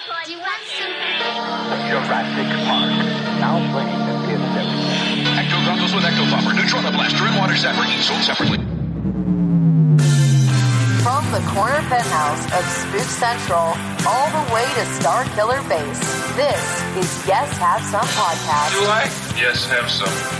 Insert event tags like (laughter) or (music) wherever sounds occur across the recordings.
Do you want some? Jurassic Park. Now playing the fifth episode. Ecto goggles with Ecto Buffer, Neutrona Blaster, and Water Zapper, each sold separately. From the corner penthouse of Spook Central all the way to Star Killer Base, this is Yes Have Some Podcast. Do I? Yes, have some.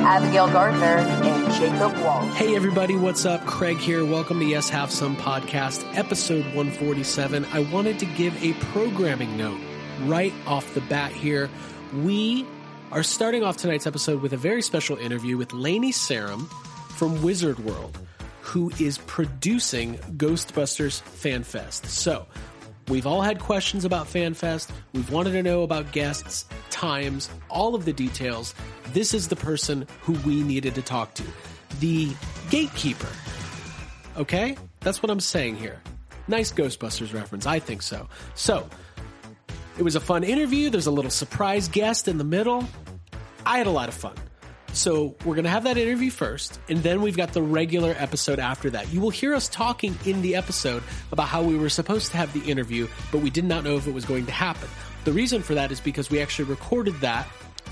Abigail Gardner, and Jacob Wall. Hey everybody, what's up? Craig here. Welcome to Yes Have Some Podcast, episode 147. I wanted to give a programming note right off the bat here. We are starting off tonight's episode with a very special interview with Lainey Sarum from Wizard World, who is producing Ghostbusters Fan Fest. So, We've all had questions about FanFest. We've wanted to know about guests, times, all of the details. This is the person who we needed to talk to. The gatekeeper. Okay? That's what I'm saying here. Nice Ghostbusters reference. I think so. So, it was a fun interview. There's a little surprise guest in the middle. I had a lot of fun. So we're going to have that interview first, and then we've got the regular episode after that. You will hear us talking in the episode about how we were supposed to have the interview, but we did not know if it was going to happen. The reason for that is because we actually recorded that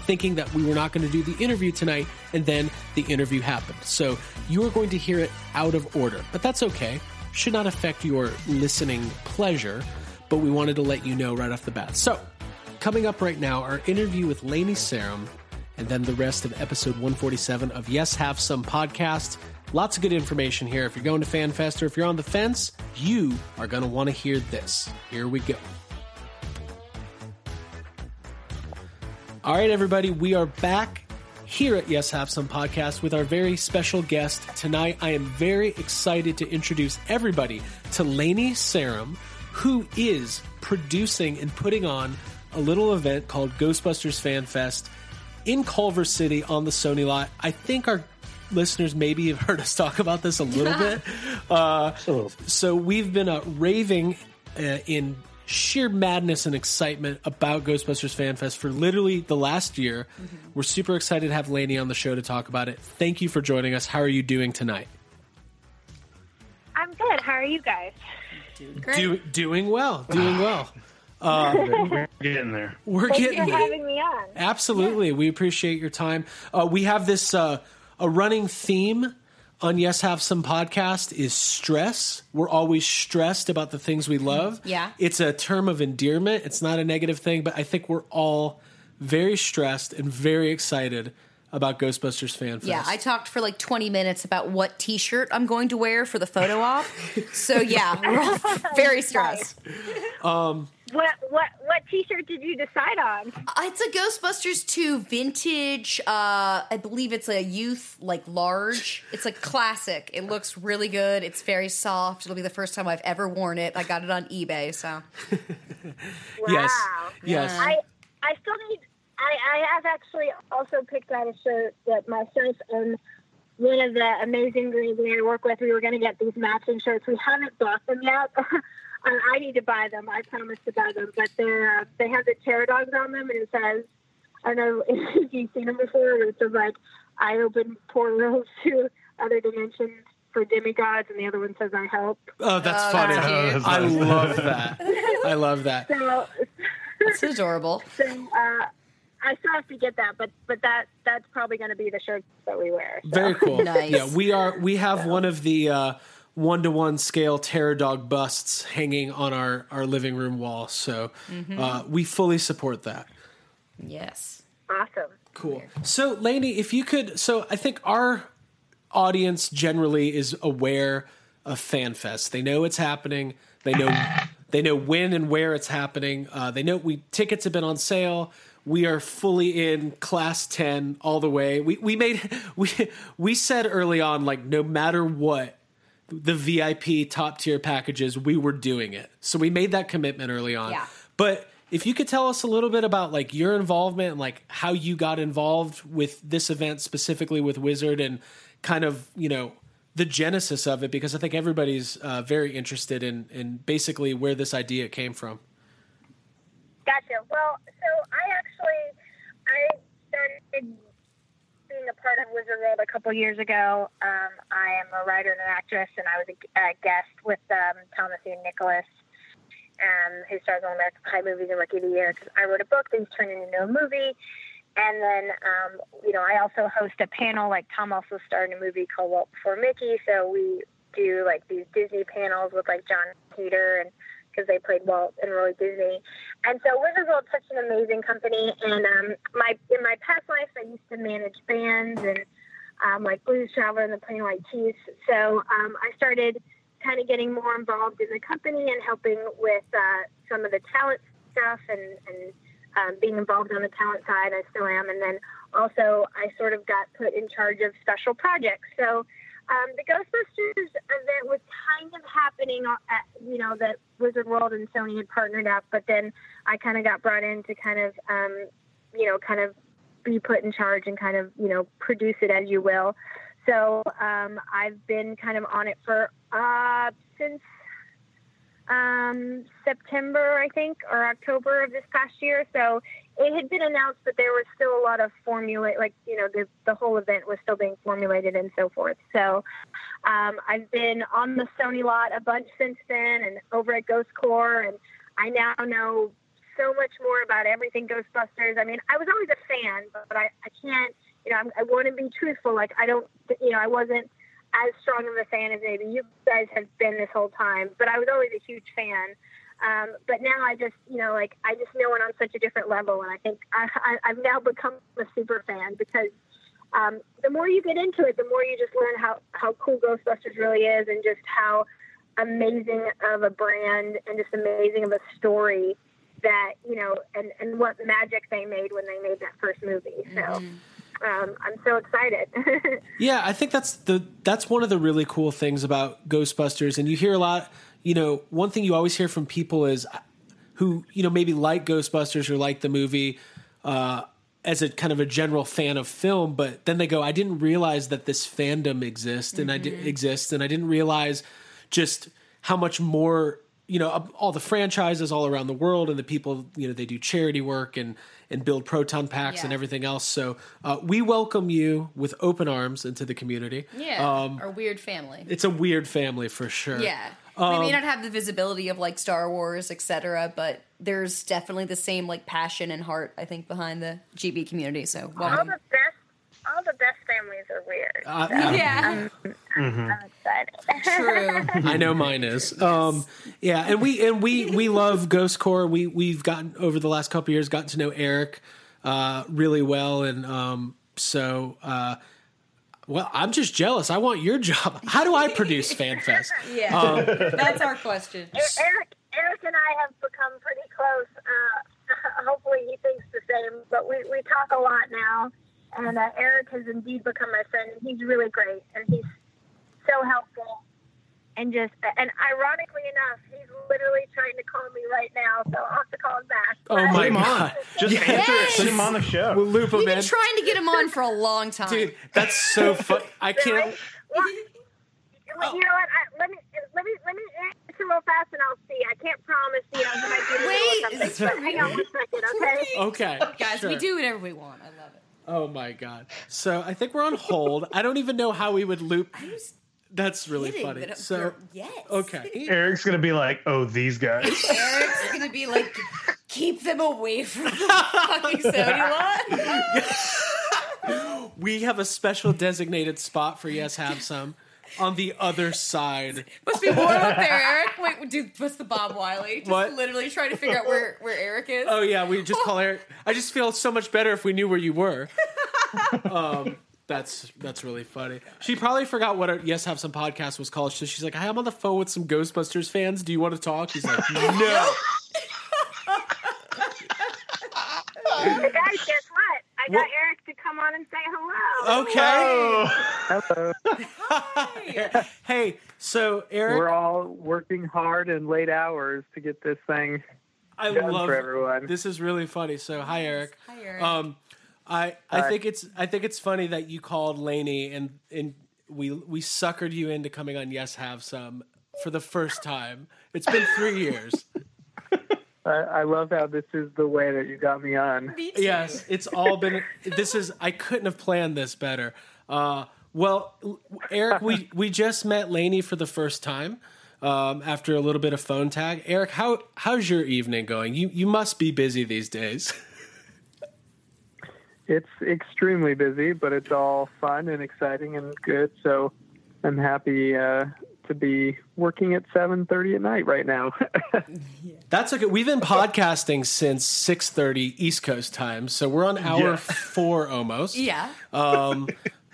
thinking that we were not going to do the interview tonight, and then the interview happened. So you are going to hear it out of order, but that's okay. Should not affect your listening pleasure, but we wanted to let you know right off the bat. So, coming up right now, our interview with Lainey Sarum and then the rest of episode 147 of Yes Have Some podcast. Lots of good information here. If you're going to FanFest or if you're on the fence, you are going to want to hear this. Here we go. All right, everybody, we are back here at Yes Have Some podcast with our very special guest tonight. I am very excited to introduce everybody to Lainey Sarum, who is producing and putting on a little event called Ghostbusters Fan Fest in Culver City on the Sony lot. I think our listeners maybe have heard us talk about this a little bit. Uh, so we've been uh, raving uh, in sheer madness and excitement about Ghostbusters Fan Fest for literally the last year. We're super excited to have Lainey on the show to talk about it. Thank you for joining us. How are you doing tonight? I'm good. How are you guys? Do, doing well. Doing (sighs) well. We're getting there. We're Thanks getting for there. having me on. Absolutely. We appreciate your time. Uh, we have this uh, a running theme on Yes Have Some podcast is stress. We're always stressed about the things we love. Yeah. It's a term of endearment. It's not a negative thing, but I think we're all very stressed and very excited about Ghostbusters Fan Fest. Yeah, I talked for like 20 minutes about what t-shirt I'm going to wear for the photo op. (laughs) So yeah, we're all (laughs) very stressed. What what what T-shirt did you decide on? Uh, It's a Ghostbusters 2 vintage, uh, I believe it's a youth, like large. It's a classic. It looks really good. It's very soft. It'll be the first time I've ever worn it. I got it on eBay, so. (laughs) Yes. Wow. Yes. Yeah. I I still need. I I have actually also picked out a shirt that my myself and one of the amazing girls that I work with. We were going to get these matching shirts. We haven't bought them yet. (laughs) Uh, I need to buy them. I promised to buy them, but they're uh, they have the terror dogs on them, and it says. I don't know (laughs) if you've seen them before. But it says like, "I open portals (laughs) to other dimensions for demigods," and the other one says, "I help." Oh, that's Oh, funny. that's cute. I love (laughs) that. I love that. So, It's adorable. so uh, I still have to get that, but but that that's probably going to be the shirt that we wear. so. Very cool. Nice. Yeah, we are. We have one of the uh, one to one scale terror dog busts hanging on our our living room wall. So Mm-hmm. uh, we fully support that. Yes. awesome. Cool. So, Lainey, if you could, so I think our audience generally is aware of FanFest. They know it's happening. They know (laughs) they know when and where it's happening. Uh, they know we tickets have been on sale. We are fully in class ten all the way. We we made (laughs) we we said early on like no matter what the VIP top tier packages, we were doing it. So we made that commitment early on. Yeah. But if you could tell us a little bit about like your involvement and like how you got involved with this event specifically with Wizard and kind of you know the genesis of it because I think everybody's uh, very interested in in basically where this idea came from. Gotcha. Well, so I actually I started being a part of Wizard World a couple years ago. Um, I am a writer and an actress, and I was a, a guest with um, Thomas Ian Nicholas, um, who stars on American Pie movies and Rookie of the Year. Because I wrote a book that he's turned into a movie, and then um, you know I also host a panel. Like Tom also starred in a movie called Walt Before Mickey, so we do like these Disney panels with like Jon Heder and because they played Walt and Roy Disney. And so Wizard World's such an amazing company. And um, my in my past life, I used to manage bands and um, like Blues Traveler and the Plain White T's. So um, I started kind of getting more involved in the company and helping with uh, some of the talent stuff and, and um, being involved on the talent side. I still am. And then also, I sort of got put in charge of special projects. So um, the Ghostbusters event was kind of happening at, you know, that Wizard World and Sony had partnered up, but then I kind of got brought in to kind of, um, you know, kind of be put in charge and kind of, you know, produce it as you will. So um, I've been kind of on it for uh, since um, September, I think, or October of this past year. So it had been announced, that there was still a lot of formulate, like you know, the the whole event was still being formulated and so forth. So um, I've been on the Sony lot a bunch since then, and over at Ghost Corps, and I now know so much more about everything Ghostbusters. I mean, I was always a fan, but I, I can't, you know, I'm, I want to be truthful. Like I don't, you know, I wasn't as strong of a fan as maybe you guys have been this whole time, but I was always a huge fan. Um, but now I just, you know, like I just know it on such a different level, and I think I, I, I've now become a super fan because um, the more you get into it, the more you just learn how how cool Ghostbusters really is, and just how amazing of a brand and just amazing of a story that you know, and and what magic they made when they made that first movie. So. Mm-hmm. Um, I'm so excited. (laughs) Yeah, I think that's the that's one of the really cool things about Ghostbusters, and you hear a lot. You know, one thing you always hear from people is who you know maybe like Ghostbusters or like the movie uh, as a kind of a general fan of film, but then they go, "I didn't realize that this fandom exists, and I did exists, and I didn't realize just how much more." You know, all the franchises all around the world, and the people, you know, they do charity work and and build proton packs and everything else. So uh, we welcome you with open arms into the community. Yeah, Um, our weird family. it's a weird family for sure. Yeah. We Um, may not have the visibility of like Star Wars, etc., but there's definitely the same like passion and heart I think behind the GB community. So all welcome. the best, all the best families are weird. Uh, so yeah, I'm excited. true. (laughs) I know mine is. Um, yeah, and we and we we love Ghost Corps. We we've gotten over the last couple of years gotten to know Eric uh, really well, and um, so uh, well, I'm just jealous. I want your (laughs) job. How do I produce FanFest? (laughs) Yeah, Um, that's our question. Eric, Eric and I have become pretty close. Uh, (laughs) hopefully, he thinks the same. But we, we talk a lot now, and uh, Eric has indeed become my friend. And he's really great, and he's so helpful. And just and ironically enough, he's literally trying to call me right now, so I'll have to call him back. Oh But- my god! Just Yes. answer it. Put him on the show. We'll loop him We've in, been trying to get him on for a long time. dude. That's so (laughs) fun. I can't. Really? Well, (laughs) well, you know what? I, let me let me let me answer real fast, and I'll see. I can't promise you. know, I might be in the middle Wait, of something, but hang on one second, okay? Okay, Guys, we do whatever we want. I love it. Oh my god! So I think we're on hold. I don't even know how we would loop. Was That's really kidding, funny. but, So yes. okay, (laughs) Eric's gonna be like, "Oh, these guys." (laughs) Eric's gonna be like, keep them away from the fucking (laughs) Sony lot. we have a special designated spot for yes have some on the other side. Must be warm up there, Eric. Wait, dude, what's the Bob Wiley? Just What? literally trying to figure out where, where Eric is. Oh yeah, we just call Eric. I just feel so much better if we knew where you were. Um, that's that's really funny. She probably forgot what our Yes Have Some podcast was called. So she's like, "Hi, I'm on the phone with some Ghostbusters fans. Do you want to talk?" He's like, (laughs) "No." Hey guys, guess what? I got What? Eric to come on and say hello. Okay. Oh, (laughs) Hey, so Eric, We're all working hard and late hours to get this thing I done love for everyone. This is really funny. So hi Eric. Hi, Eric. Um, I I think it's I think it's funny that you called Lainey and and we we suckered you into coming on Yes Have Some for the first time. It's been three (laughs) years. I, I love how this is the way that you got me on. Yes, it's all been. This is. I couldn't have planned this better. Uh, well, Eric, we we just met Lainey for the first time um, after a little bit of phone tag. Eric, how how's your evening going? You you must be busy these days. (laughs) It's extremely busy, but it's all fun and exciting and good. So I'm happy uh, to be working at 7:30 at night right now. (laughs) That's okay. We've been podcasting since six thirty East Coast time, so we're on hour Yeah. four almost. (laughs) yeah. um,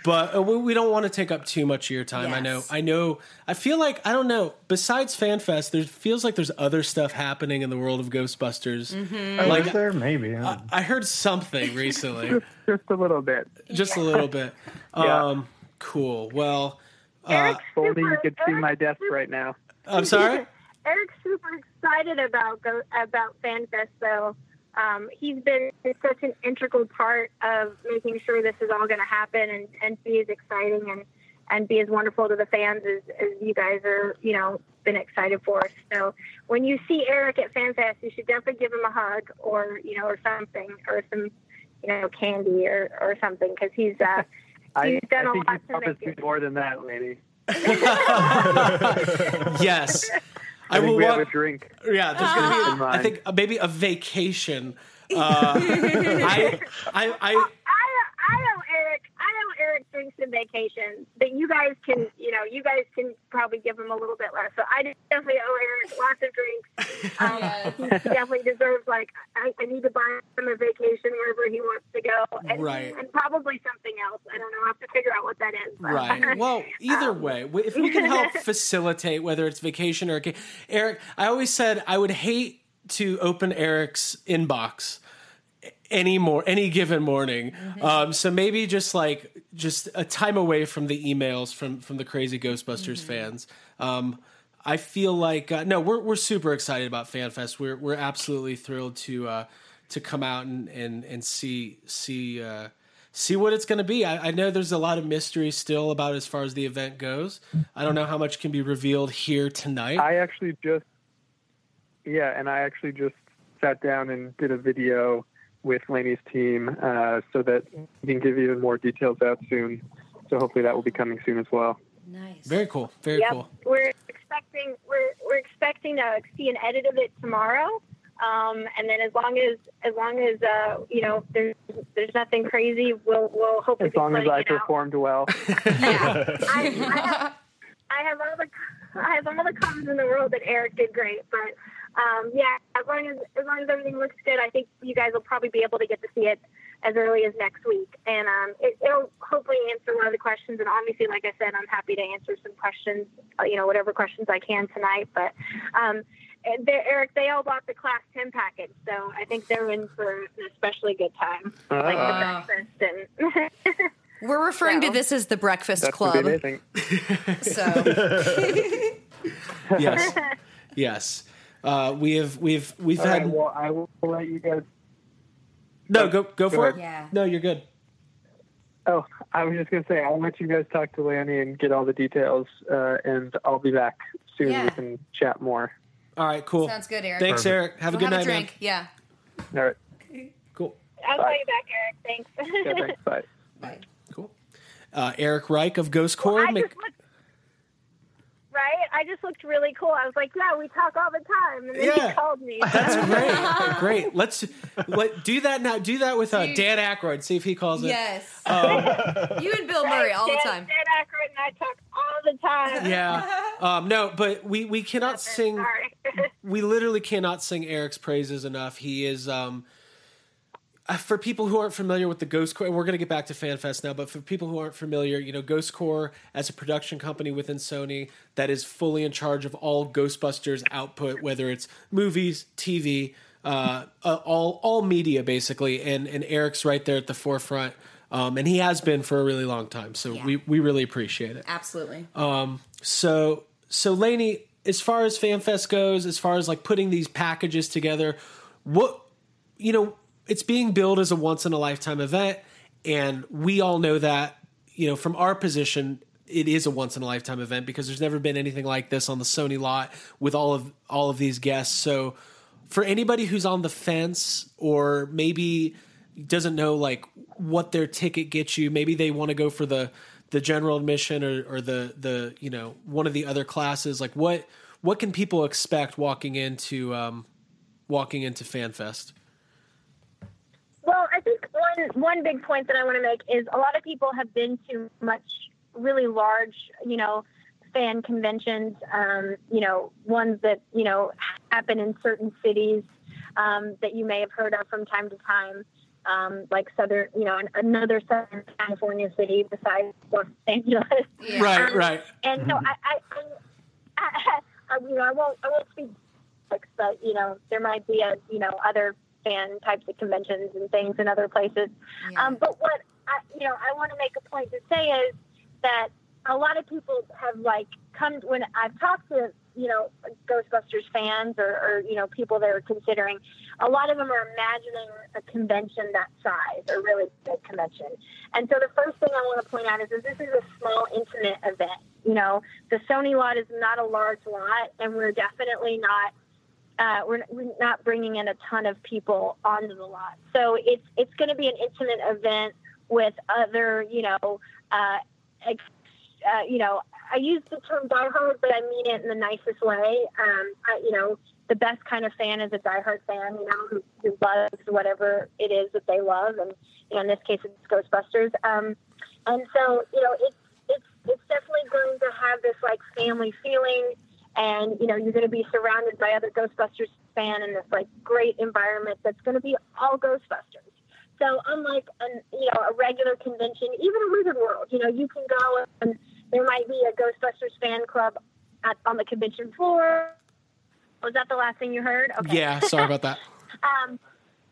but uh, we, we don't want to take up too much of your time. I know. I know. I feel like I don't know. Besides FanFest, there feels like there's other stuff happening in the world of Ghostbusters. Oh, Like there? Maybe. yeah. I heard something recently, just, (laughs) just a little bit. just a little bit. (laughs) Yeah. Um, cool. Well, uh, Eric's only you super- could see Eric's my desk super- right now. I'm sorry. (laughs) Eric's super excited about go, about FanFest, though. Um, he's been such an integral part of making sure this is all going to happen and, and be as exciting and, and be as wonderful to the fans as, as you guys are, you know, been excited for. So when you see Eric at FanFest, you should definitely give him a hug or, you know, or something or some, you know, candy or, or something because he's, uh, (laughs) I, he's done I a think lot you to promised make me it. more than that, lady. (laughs) yes. (laughs) I, I think will we walk. have a drink. Yeah, there's going to be, In a, I think, uh, maybe a vacation. Uh, (laughs) I, I, I, I, owe Eric. I owe Eric drinks and vacations. But you guys can, you know, you guys can probably give him a little bit less. So I definitely owe Eric lots of drinks. Um, (laughs) he definitely deserves. Like, I, I need to buy him a vacation wherever he wants to go, and, Right. and probably something else. I don't know. I have to figure out what that is. but- Right. (laughs) Well, either way, if we can help (laughs) facilitate whether it's vacation or Eric, I always said I would hate to open Eric's inbox any more any given morning. Um, so maybe just like just a time away from the emails from from the crazy Ghostbusters fans. Um, I feel like uh, no, we're we're super excited about FanFest. We're we're absolutely thrilled to uh, to come out and and and see see. Uh, see what it's going to be. I, I know there's a lot of mystery still about as far as the event goes. I don't know how much can be revealed here tonight. I actually just, yeah, and I actually just sat down and did a video with Lainey's team uh, so that we can give even more details out soon. So hopefully that will be coming soon as well. Nice. Very cool. Very Yep. cool. We're expecting we're we're expecting to see an edit of it tomorrow. Um, and then as long as as long as uh, you know there's there's nothing crazy, we'll we'll hopefully As long as I it out. performed well. (laughs) Yeah. I, I, have, I have all the I have all the comments in the world that Eric did great, but um, yeah, as long as as long as everything looks good, I think you guys will probably be able to get to see it as early as next week, and um, it, it'll hopefully answer a lot of the questions. And obviously, like I said, I'm happy to answer some questions, uh, you know, whatever questions I can tonight. But um, they- Eric, they all bought the class 10 package, so I think they're in for an especially good time, like Uh, the breakfast and. (laughs) We're referring to this as the Breakfast that's Club. be. So (laughs) Yes. yes. Uh, we have we've we've All had right, well, I will let you guys. no go go for it. Yeah. No, you're good. Oh, I was just gonna say I'll let you guys talk to Lanny and get all the details, uh, and I'll be back soon. Yeah. We can chat more. All right, cool. sounds good, Eric. Thanks, Perfect. Eric. Have a good have night, a drink. Yeah. All right. Cool. I'll call you back, Eric. Thanks. yeah, thanks. Bye. (laughs) Bye. Cool. Uh, Eric Reich of Ghost Corps. I Mc- just looked, right? I just looked really cool. I was like, yeah, we talk all the time. And then Yeah. he called me. That's (laughs) great. Great. Let's let do that now. Do that with uh, Dan Aykroyd. See if he calls it. Yes. Um, (laughs) you and Bill Murray all the time. Dan Aykroyd and I talk all the time. yeah. (laughs) Um, no, but we we cannot sing. Sorry. we literally cannot sing Eric's praises enough. He is um uh, for people who aren't familiar with the Ghost Corps, we're going to get back to FanFest now, but for people who aren't familiar, you know, Ghost Corps as a production company within Sony that is fully in charge of all Ghostbusters output, whether it's movies, TV, uh, uh, all all media basically, and and Eric's right there at the forefront, um, and he has been for a really long time. So Yeah. we we really appreciate it. Absolutely. Um, so so Lainey, as far as FanFest goes, as far as like putting these packages together, what you know, it's being billed as a once in a lifetime event, and we all know that. You know, from our position, it is a once in a lifetime event because there's never been anything like this on the Sony lot with all of all of these guests. So, for anybody who's on the fence or maybe doesn't know like what their ticket gets you, maybe they want to go for the the general admission or, or the the you know one of the other classes. Like what what can people expect walking into um, walking into FanFest? Well, I think one one big point that I want to make is a lot of people have been to much really large, you know, fan conventions. Um, you know, ones that you know happen in certain cities um, that you may have heard of from time to time. Um, like southern, you know, another Southern California city besides Los Angeles. (laughs) Right, Um, right. And so I, I, I, (laughs) I, you know, I won't, I won't speak, but you know, there might be a, you know, other fan types of conventions and things in other places. Um, but what, I, you know, I want to make a point to say is that a lot of people have like come when I've talked to, you know, Ghostbusters fans or, or you know, people that are considering. A lot of them are imagining a convention that size, a really big convention. And so the first thing I want to point out is that this is a small, intimate event. You know, the Sony lot is not a large lot, and we're definitely not uh, we're, we're not bringing in a ton of people onto the lot. So it's it's going to be an intimate event with other, you know, uh, ex, uh, you know, I use the term diehard, but I mean it in the nicest way. Um, I, you know, the best kind of fan is a diehard fan, you know, who, who loves whatever it is that they love, and you know, in this case, it's Ghostbusters. Um, and so, you know, it's it's it's definitely going to have this like family feeling and you know you're going to be surrounded by other Ghostbusters fan in this like great environment that's going to be all Ghostbusters. So unlike an you know a regular convention, even a Wizard World, you know you can go and there might be a Ghostbusters fan club at, on the convention floor. Was that the last thing you heard? Okay. Yeah, sorry about that. (laughs) um,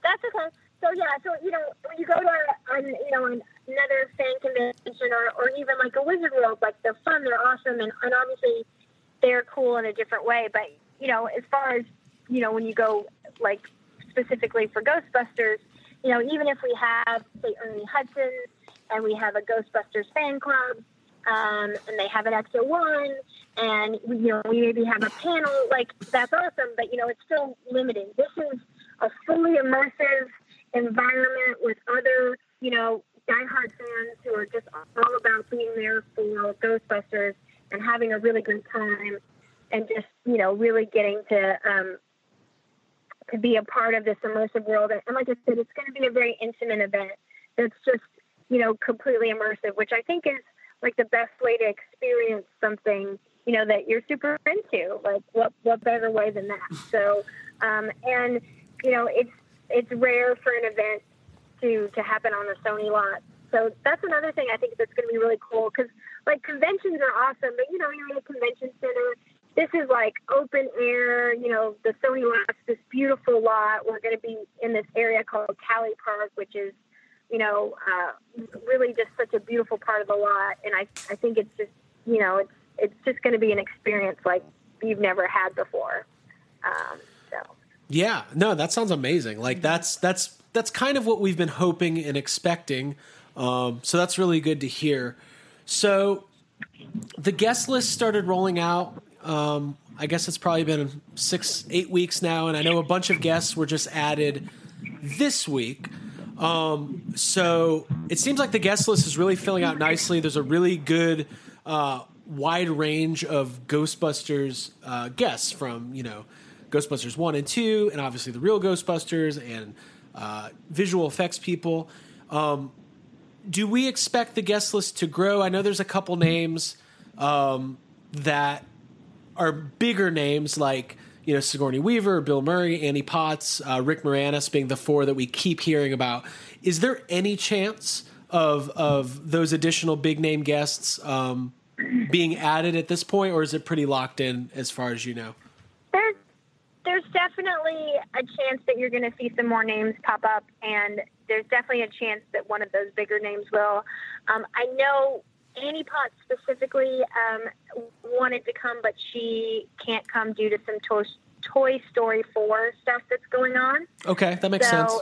that's okay. So yeah, so you know when you go to an, you know another fan convention or, or even like a Wizard World, like they're fun, they're awesome, and, and obviously they're cool in a different way. But you know, as far as you know, when you go like specifically for Ghostbusters, you know, even if we have say Ernie Hudson and we have a Ghostbusters fan club, um, and they have an extra one, and you know, we maybe have a panel, like that's awesome. But you know, it's still limited. This is a fully immersive environment with other, you know, diehard fans who are just all about being there for Ghostbusters and having a really good time and just you know really getting to um, to be a part of this immersive world. And, like I said it's going to be a very intimate event that's just you know completely immersive which I think is like the best way to experience something you know that you're super into. Like what what better way than that? So um, and you know it's it's rare for an event to to happen on a Sony lot. So that's another thing I think that's going to be really cool because like conventions are awesome, but you know you're in a convention center. This is like open air. You know the Sony lot's this beautiful lot. We're going to be in this area called Cali Park, which is you know uh, really just such a beautiful part of the lot. And I I think it's just you know it's it's just going to be an experience like you've never had before. Um, so. Yeah, no, that sounds amazing. Like that's that's that's kind of what we've been hoping and expecting. Um, so that's really good to hear. So the guest list started rolling out. Um, I guess it's probably been six, eight weeks now, and I know a bunch of guests were just added this week. Um, so it seems like the guest list is really filling out nicely. There's a really good uh, wide range of Ghostbusters uh, guests from you know Ghostbusters one and two, and obviously the real Ghostbusters and uh, visual effects people. Um, do we expect the guest list to grow? I know there's a couple names um, that are bigger names like you know Sigourney Weaver, Bill Murray, Annie Potts, uh, Rick Moranis being the four that we keep hearing about. Is there any chance of of those additional big name guests um, being added at this point, or is it pretty locked in as far as you know? There's definitely a chance that you're going to see some more names pop up, and there's definitely a chance that one of those bigger names will. Um, I know Annie Potts specifically um, wanted to come, but she can't come due to some Toy, Toy Story 4 stuff that's going on. Okay, that makes so sense.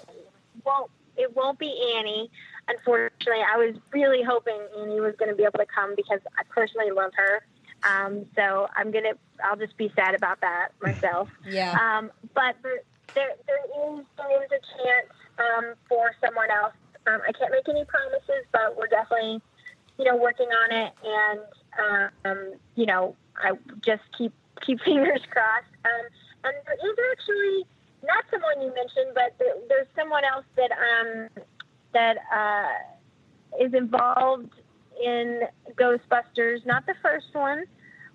Won't, it won't be Annie. Unfortunately, I was really hoping Annie was going to be able to come because I personally love her. Um, so I'm gonna, I'll just be sad about that myself. (laughs) Yeah. Um, but there, there, there is there is a chance um, for someone else. Um, I can't make any promises, but we're definitely, you know, working on it, and um, you know, I just keep keep (laughs) fingers crossed. Um, and there is actually not someone you mentioned, but there, there's someone else that um, that uh, is involved in Ghostbusters, not the first one,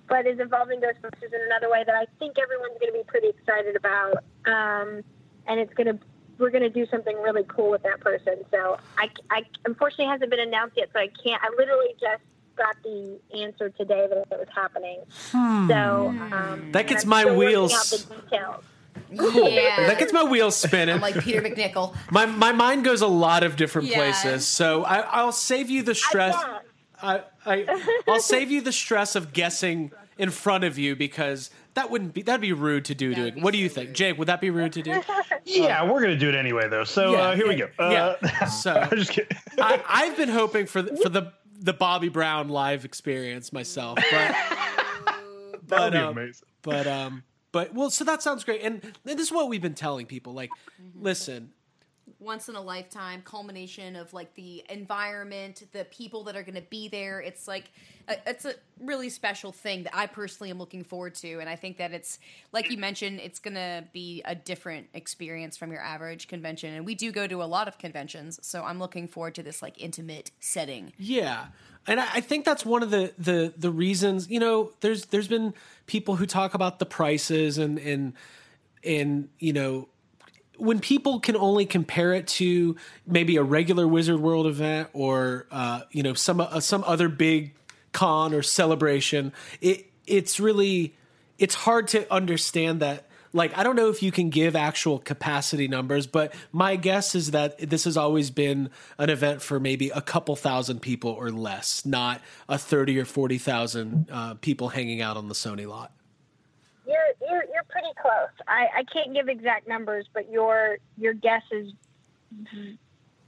but is involved in Ghostbusters in another way that I think everyone's going to be pretty excited about. Um, and it's going to we're going to do something really cool with that person. So I, I unfortunately hasn't been announced yet, so I can't. I literally just got the answer today that it was happening. Hmm. So um, That gets my wheels- out. Yeah. That gets my wheels spinning. I'm like Peter MacNicol. my my mind goes a lot of different Yeah. places, so I, I'll save you the stress. bet. I, I I'll save you the stress of guessing in front of you because that wouldn't be that'd be rude to do. To would what do you think. Jake? Would that be rude to do? (laughs) Yeah, we're gonna do it anyway, though. So Yeah. uh, here we go. Uh, Yeah. (laughs) So (laughs) I'm just kidding. I, I've been hoping for the, for the the Bobby Brown live experience myself, but that but would be um, amazing. but um but well, so that sounds great, and, and this is what we've been telling people. Like, listen, once in a lifetime culmination of like the environment, the people that are going to be there. It's like a, it's a really special thing that I personally am looking forward to, and I think that it's like you mentioned, it's going to be a different experience from your average convention. And we do go to a lot of conventions, so I'm looking forward to this like intimate setting. Yeah. And I I think that's one of the, the, the reasons, you know, there's there's been people who talk about the prices and and and you know when people can only compare it to maybe a regular Wizard World event or uh, you know some uh, some other big con or celebration, it it's really it's hard to understand that. Like I don't know if you can give actual capacity numbers, but my guess is that this has always been an event for maybe a couple thousand people or less, not a thirty or forty thousand uh, people hanging out on the Sony lot. You're, you're pretty close. I, I can't give exact numbers, but your your guess is,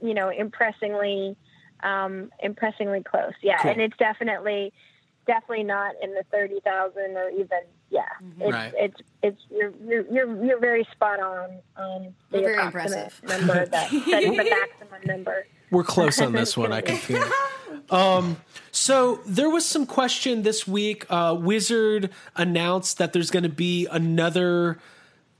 you know, impressingly, um, impressingly close. Yeah, Cool. and it's definitely definitely not in the thirty thousand or even yeah. It's, Right. it's it's you're, you're you're you're very spot on on the Very impressive. number that that is (laughs) the maximum number. We're close on this (laughs) one. I can feel it. Um, so there was some question this week. Uh, Wizard announced that there's going to be another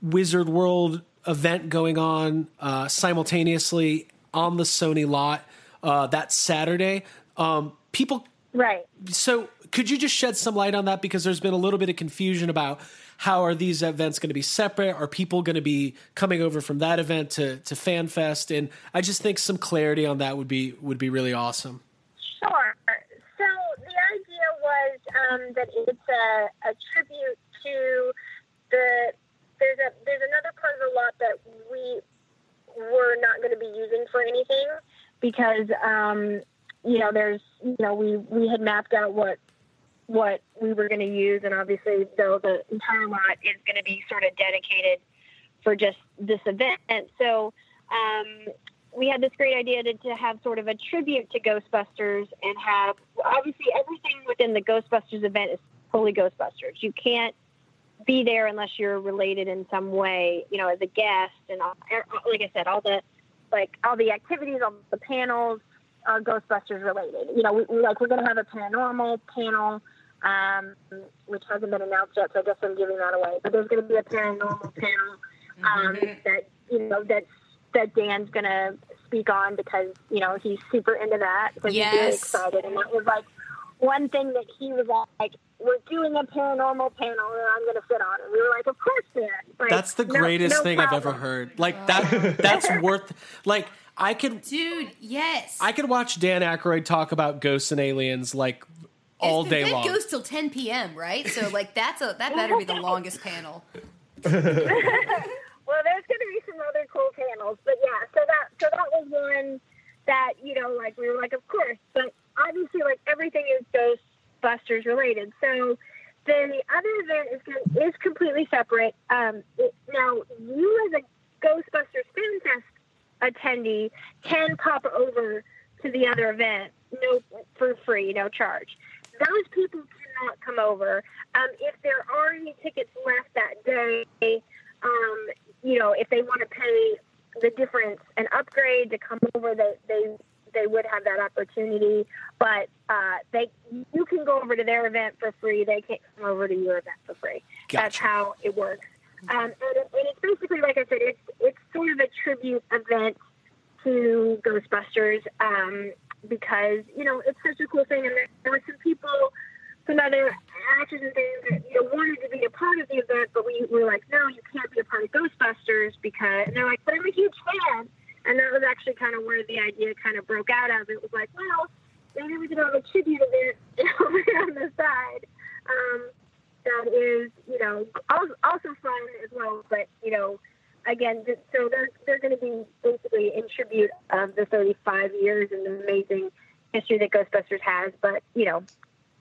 Wizard World event going on uh, simultaneously on the Sony lot uh, that Saturday. Um, people Right. so could you just shed some light on that because there's been a little bit of confusion about how are these events going to be separate? Are people going to be coming over from that event to to fanfest and i just think some clarity on that would be would be really awesome. Sure. So the idea was um, that it's a, a tribute to the there's a there's another part of the lot that we were not going to be using for anything because um, you know there's you know we we had mapped out what what we were going to use and obviously though the entire lot is going to be sort of dedicated for just this event so um, we had this great idea to, to have sort of a tribute to Ghostbusters and have obviously everything within the Ghostbusters event is fully Ghostbusters. You can't be there unless you're related in some way, you know, as a guest and all, er, like I said, all the like all the activities, all the panels are Ghostbusters related. You know, we, we like we're going to have a paranormal panel, um, which hasn't been announced yet, so I guess I'm giving that away. But there's going to be a paranormal panel um, that you know that's that Dan's going to speak on because you know he's super into that because he's really Yes. excited, and that was like one thing that he was like, "We're doing a paranormal panel, and I'm going to sit on." it. And we were like, "Of course, Dan." Like, that's the greatest no thing i've ever heard like that (laughs) that's worth like i could Dude, yes. i could watch dan Aykroyd talk about ghosts and aliens like all day event long goes till 10 p.m. Right, so like that's a that better be the longest panel. (laughs) well, there's going to be some other cool panels, but yeah. So that so that was one that you know, like we were like, of course. But obviously, like everything is Ghostbusters related. So then the other event is gonna- is completely separate. Um, it, now, you as a Ghostbusters Fan Fest attendee can pop over to the other event no for free, no charge. Those people cannot come over. Um, if there are any tickets left that day, um, you know, if they want to pay the difference and upgrade to come over, they they they would have that opportunity. But uh, they you can go over to their event for free. They can't come over to your event for free. That's how it works. Um, and, it, and it's basically like I said, it's it's sort of a tribute event to Ghostbusters um, because you know it's such a cool thing, and there, were some people, some other actors and things that you know wanted to be a part of the event, but we were like, no, you can't be a part of Ghostbusters because and they're like, but I'm a huge fan, and that was actually kind of where the idea kind of broke out of. It was like, well, maybe we could have a tribute event (laughs) over on the side. Um, that is, you know, also fun as well, but you know, again, th- so they're they're going to be basically in tribute of the 35 years and the amazing history that Ghostbusters has. But you know,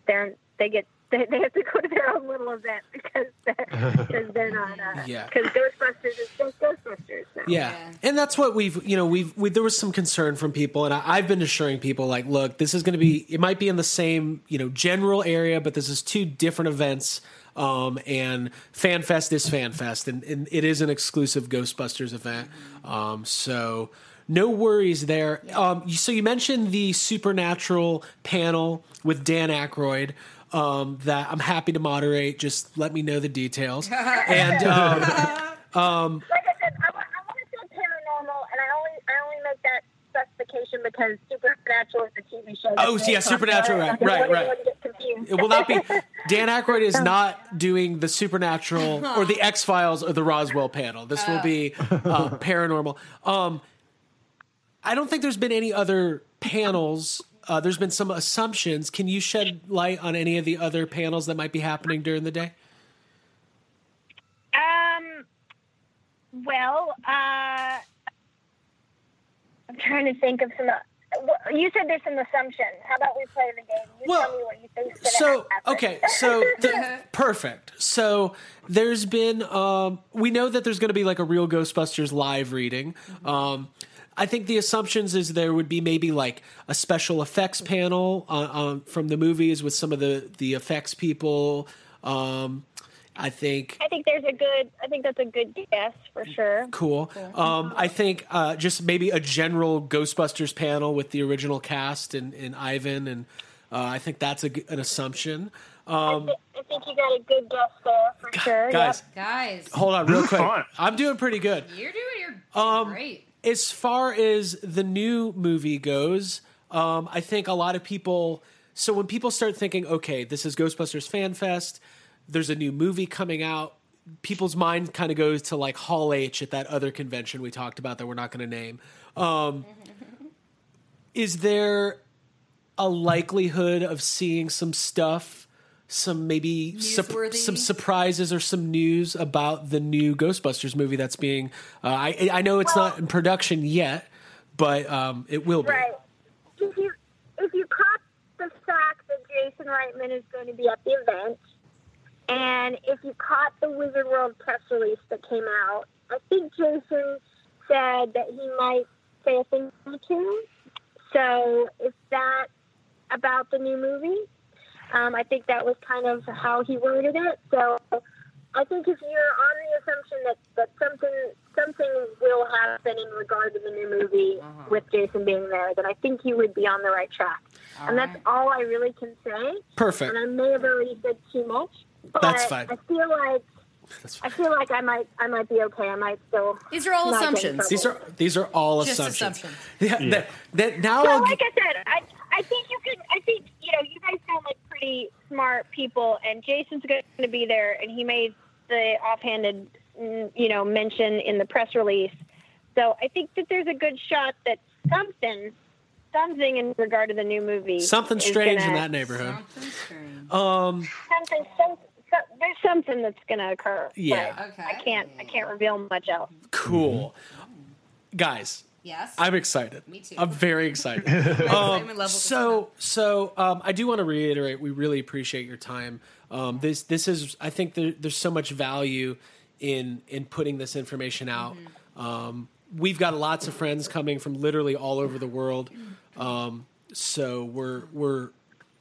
they're they get (laughs) they, they have to go to their own little event because they're, (laughs) because they're not uh, Yeah. because Ghostbusters is just Ghostbusters. Now. Yeah. and that's what we've you know we've we, there was some concern from people, and I, I've been assuring people like, look, this is going to be it might be in the same you know general area, but this is two different events. Um, and FanFest is FanFest, and, and it is an exclusive Ghostbusters event. Um, so no worries there. Um, so you mentioned the Supernatural panel with Dan Aykroyd. Um, that I'm happy to moderate. Just let me know the details. (laughs) And um, um, like I said, I, wa- I want to say paranormal, and I only I only make that because Supernatural is the TV show. Oh, yeah, Supernatural, right, right, right. It will not be. (laughs) Dan Aykroyd is not doing the Supernatural or the (laughs) X Files or the Roswell panel. This will be uh, paranormal. Um, I don't think there's been any other panels. Uh, there's been some assumptions. Can you shed light on any of the other panels that might be happening during the day? Um. Well, uh, trying to think of some. You said there's some assumptions. How about we play the game? You Well, tell me what you gonna so happen. okay so (laughs) perfect so there's been um we know that there's going to be like a real ghostbusters live reading um I think the assumptions is there would be maybe like a special effects panel uh, um, from the movies with some of the the effects people. Um, I think I think there's a good. I think that's a good guess for sure. cool. Um, I think uh, just maybe a general Ghostbusters panel with the original cast and, and Ivan, and uh, I think that's a g an assumption. Um, I think you got a good guess there for sure. guys, Yep. Guys, hold on real quick. I'm doing pretty good. you're doing your Um, great. As far as the new movie goes, um, I think a lot of people. So when people start thinking, okay, this is Ghostbusters Fan Fest, there's a new movie coming out. People's mind kind of goes to like Hall H at that other convention we talked about that we're not going to name. Um, (laughs) is there a likelihood of seeing some stuff, some maybe Newsworthy? some surprises or some news about the new Ghostbusters movie that's being? Uh, I I know it's not in production yet, but um, it will be. Right. If you if you caught the fact that Jason Reitman is going to be at the event, and if you caught the Wizard World press release that came out, I think Jason said that he might say a thing or two. So is that about the new movie? Um, I think that was kind of how he worded it. So I think if you're on the assumption that, that something something will happen in regard to the new movie with Jason being there, then I think you would be on the right track. and that's all I really can say. Perfect. And I may have already said too much, but That's fine. I feel like I feel like I might I might be okay. I might still. These are all not get in assumptions. These trouble. are these are all Just assumptions. assumptions. (laughs) Yeah. Yeah. That, that now So, I'll like gi- I said, I I think you can. I think you know you guys sound like pretty smart people, and Jason's going to be there, and he made the offhanded mm, you know mention in the press release. So I think that there's a good shot that something something in regard to the new movie something strange gonna- in that neighborhood. Something strange. Um, something some, some, there's something that's going to occur. Yeah. Okay. I can't I can't reveal much else. cool. Guys, Yes. I'm excited. Me too. I'm very excited. (laughs) um, so, so um, I do want to reiterate, we really appreciate your time. Um, this, this is, I think there, there's so much value in in putting this information out. Mm-hmm. Um, we've got lots of friends coming from literally all over the world, um, so we're we're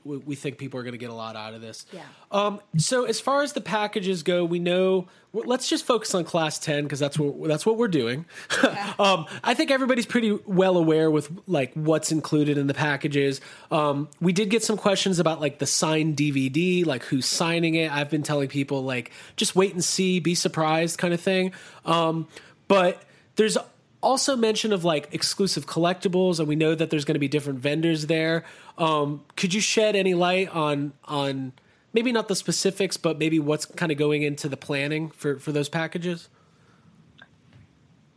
we, we think people are going to get a lot out of this. Yeah. Um, so as far as the packages go, we know. Let's just focus on class ten because that's what that's what we're doing. (laughs) um, I think everybody's pretty well aware with like what's included in the packages. Um, we did get some questions about like the signed DVD, like who's signing it. I've been telling people like just wait and see, be surprised, kind of thing. Um, but there's also mention of like exclusive collectibles, and we know that there's going to be different vendors there. Um, could you shed any light on on maybe not the specifics, but maybe what's kind of going into the planning for for those packages?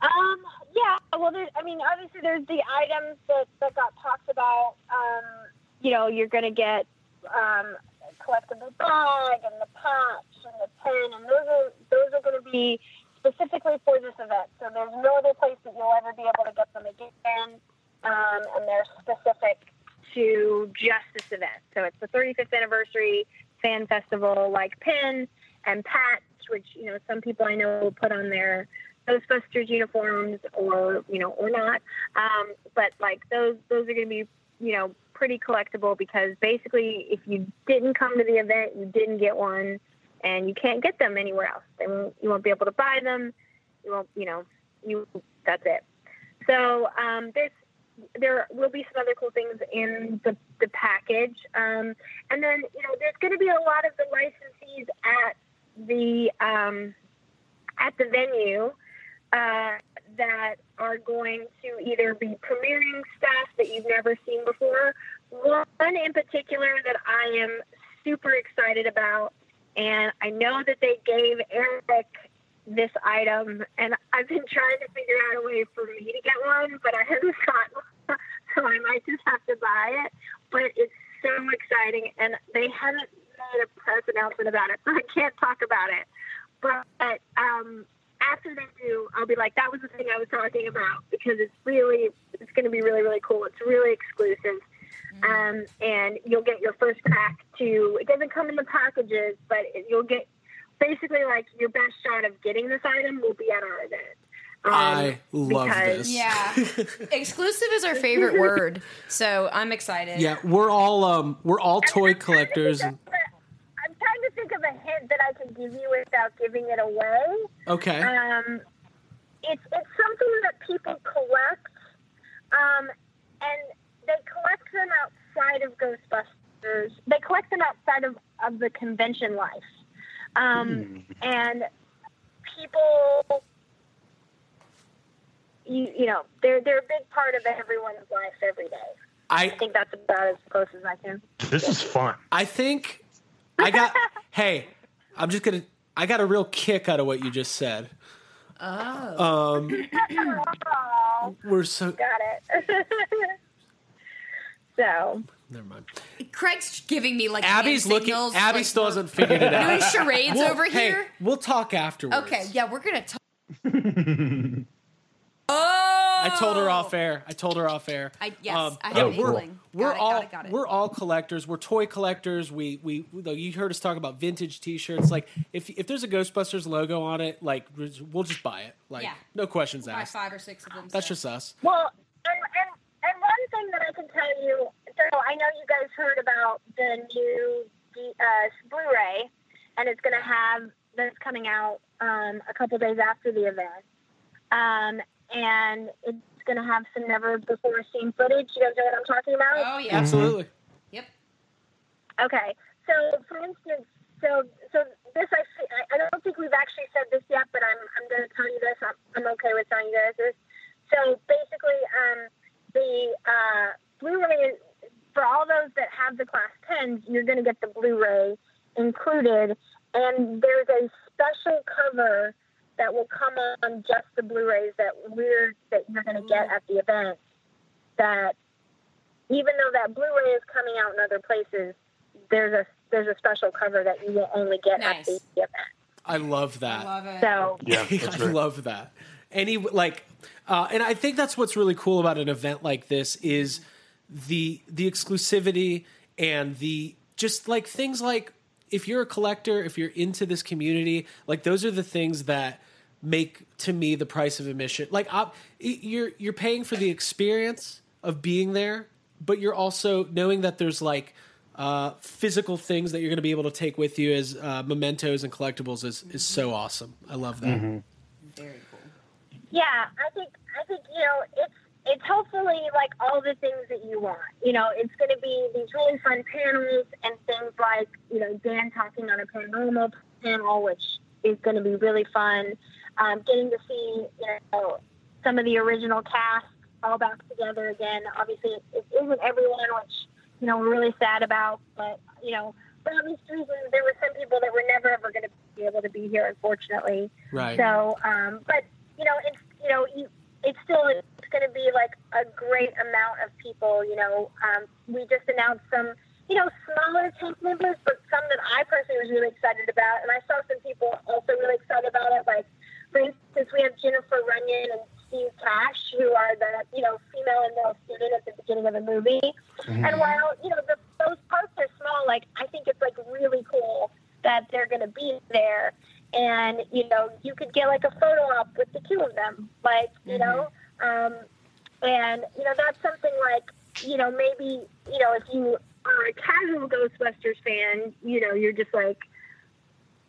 Um, yeah, well, there's, I mean, obviously there's the items that, that got talked about. Um, you know, you're going to get um, collectible bag and the patch and the pen, and those are those are going to be specifically for this event. So there's no other place that you'll ever be able to get them again, um, and they're specific to just this event. So it's the 35th anniversary fan festival, like pin and patch, which you know some people I know will put on their Ghostbusters uniforms or you know or not. Um, but like those those are going to be you know pretty collectible because basically if you didn't come to the event, you didn't get one, and you can't get them anywhere else. They won't, you won't be able to buy them. You won't you know you that's it. So um, there's there will be some other cool things in the, the package. Um, and then, you know, there's going to be a lot of the licensees at the um, at the venue uh, that are going to either be premiering stuff that you've never seen before. One in particular that I am super excited about, and I know that they gave Eric this item, and I've been trying to figure out a way for me to get one, but I haven't got one, (laughs) so I might just have to buy it. But it's so exciting, and they haven't made a press announcement about it, (laughs) so I can't talk about it. But um, after they do, I'll be like, that was the thing I was talking about because it's really, it's going to be really, really cool. It's really exclusive. Um, and you'll get your first crack to, it doesn't come in the packages, but it, you'll get basically like your best shot of getting this item will be at our event. Um, I love because- this. Yeah. (laughs) Exclusive is our favorite word. So I'm excited. Yeah, we're all um we're all toy collectors. And, I'm trying to think of a hint that I can give you without giving it away. okay. Um, it's it's something that people collect, um, and they collect them outside of Ghostbusters. They collect them outside of, of the convention life, um, and people, you you know, they're they're a big part of everyone's life every day. I I think that's about as close as I can. This is fun. I think I got. (laughs) hey, I'm just gonna. I got a real kick out of what you just said. Oh. Um, Oh, (laughs) we're so. got it. (laughs) so. Never mind. Craig's giving me like Abby's looking. signals, Abby like, still hasn't figured it out. doing charades We'll- over hey, here. We'll talk afterwards. Okay, yeah, we're gonna talk. (laughs) oh, I told her off air. I told her off air. I- yes, um, I have yeah, an we're, inkling. we're Got it, got all it, got it. we're all collectors. We're toy collectors. We we though you heard us talk about vintage T-shirts. Like if if there's a Ghostbusters logo on it, like we'll just buy it. Like Yeah. no questions buy asked. five or six of them. That's so. just us. Well, and, and, and one thing that I can tell you, so I know you guys heard about the new uh, Blu-ray, and it's going to have that's coming out um, a couple days after the event, um, and it's going to have some never before seen footage. You guys know what I'm talking about? Oh yeah. Absolutely. Yep. Okay. So, for instance, so so this I I- I don't think we've actually said this yet, but I'm I'm going to tell you this. I'm, I'm okay with telling you guys this. So basically, um, the uh, Blu-ray for all those that have the Class 10s, you're going to get the Blu-ray included, and there's a special cover that will come on just the Blu-rays that we're that you're going to get at the event. That even though that Blu-ray is coming out in other places, there's a there's a special cover that you will only get Nice. at the event. I love that. I love it. So Yeah, (laughs) I great. love that. any like uh, and i think that's what's really cool about an event like this is the the exclusivity and the just like things like if you're a collector if you're into this community like those are the things that make to me the price of admission. Like I, you're you're paying for the experience of being there but you're also knowing that there's like uh, physical things that you're going to be able to take with you as uh, mementos and collectibles is, is so awesome. I love that. Very cool. Yeah, I think I think you know it's it's hopefully like all the things that you want. You know, it's going to be these really fun panels and things like you know Dan talking on a paranormal panel, which is going to be really fun. Um, getting to see you know some of the original cast all back together again. Obviously, it, isn't everyone, which you know we're really sad about, but you know. For obvious reasons, there were some people that were never ever going to be able to be here, unfortunately. Right. So, um, but you know, it's you know, you, it's still it's going to be like a great amount of people. You know, um, we just announced some, you know, smaller tank members, but some that I personally was really excited about, and I saw some people also really excited about it. Like, for instance, we have Jennifer Runyon and Steve Tash, who are the you know female and male student at the beginning of the movie. And while you know the, those parts are small, like I think it's like really cool that they're going to be there and you know you could get like a photo op with the two of them like you know? Um, and you know that's something like you know maybe you know if you are a casual ghostbusters fan you know you're just like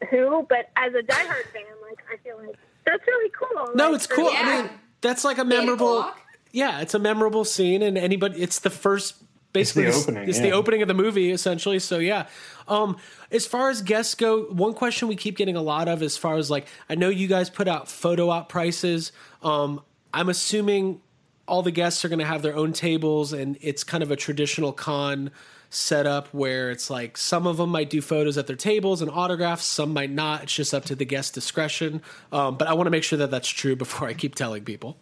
who? But as a diehard fan like i feel like that's really cool. No Like, it's cool. Me- i mean that's like a memorable yeah it's a memorable scene and anybody it's the first basically It's the opening, it's yeah. the opening of the movie essentially so yeah. Um as far as guests go one question we keep getting a lot of as far as like i know you guys put out photo op prices. Um i'm assuming all the guests are going to have their own tables and it's kind of a traditional con setup where it's like some of them might do photos at their tables and autographs some might not. It's just up to the guest discretion. Um, but i want to make sure that that's true before i keep telling people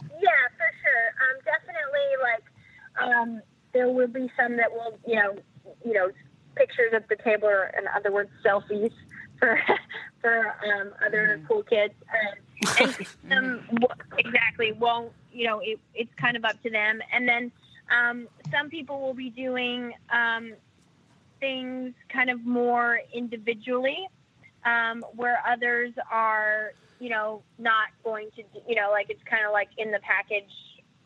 Yeah, for sure. Um, definitely, like um, there will be some that will, you know, you know, pictures at the table, or in other words, selfies for (laughs) for um, other cool kids. Um, and (laughs) some exactly won't, you know, it, it's kind of up to them. And then um, some people will be doing um, things kind of more individually um, where others are, you know, not going to, you know, like it's kind of like in the package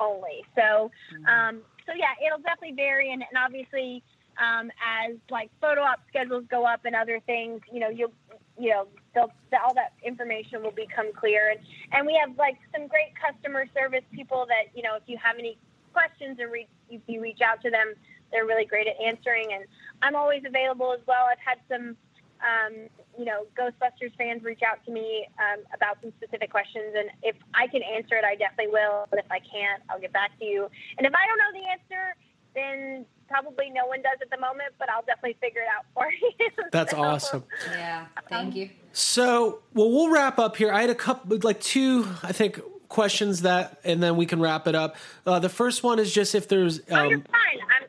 only. So, um, so yeah, it'll definitely vary, and, and obviously, um, as like photo op schedules go up and other things, you know, you'll, you know, all that information will become clear, and and we have like some great customer service people that, you know, if you have any questions or re- if you reach out to them, they're really great at answering, and I'm always available as well. I've had some um, you know, Ghostbusters fans reach out to me um, about some specific questions, and if I can answer it, I definitely will. But if I can't, I'll get back to you. And if I don't know the answer, then probably no one does at the moment, but I'll definitely figure it out for (laughs) you. That's So, awesome. Yeah, thank you. So, well, we'll wrap up here. I had a couple, like two, I think, questions that, and then we can wrap it up. Uh, the first one is just if there's, Oh, you're um, fine. I'm I'm happy to answer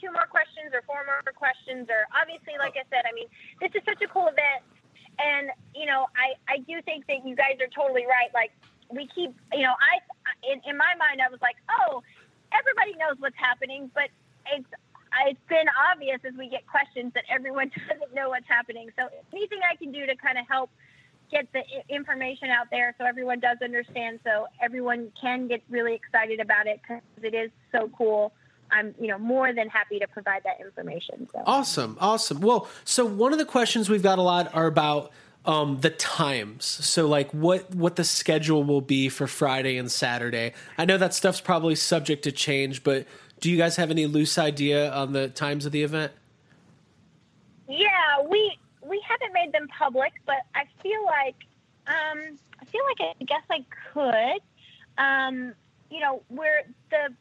two more questions or four more questions or obviously, like I said, I mean, this is such a cool event, and you know, I I do think that you guys are totally right. Like we keep, you know, I in in my mind, I was like, oh, everybody knows what's happening, but it's it's been obvious as we get questions that everyone (laughs) doesn't know what's happening. So anything I can do to kind of help get the information out there so everyone does understand so everyone can get really excited about it because it is so cool i'm you know more than happy to provide that information so Awesome, awesome. Well, so one of the questions we've got a lot are about um, the times. So, like, what what the schedule will be for Friday and Saturday. I know that stuff's probably subject to change, but do you guys have any loose idea on the times of the event? yeah we we haven't made them public but i feel like um i feel like i guess i could um you know we're the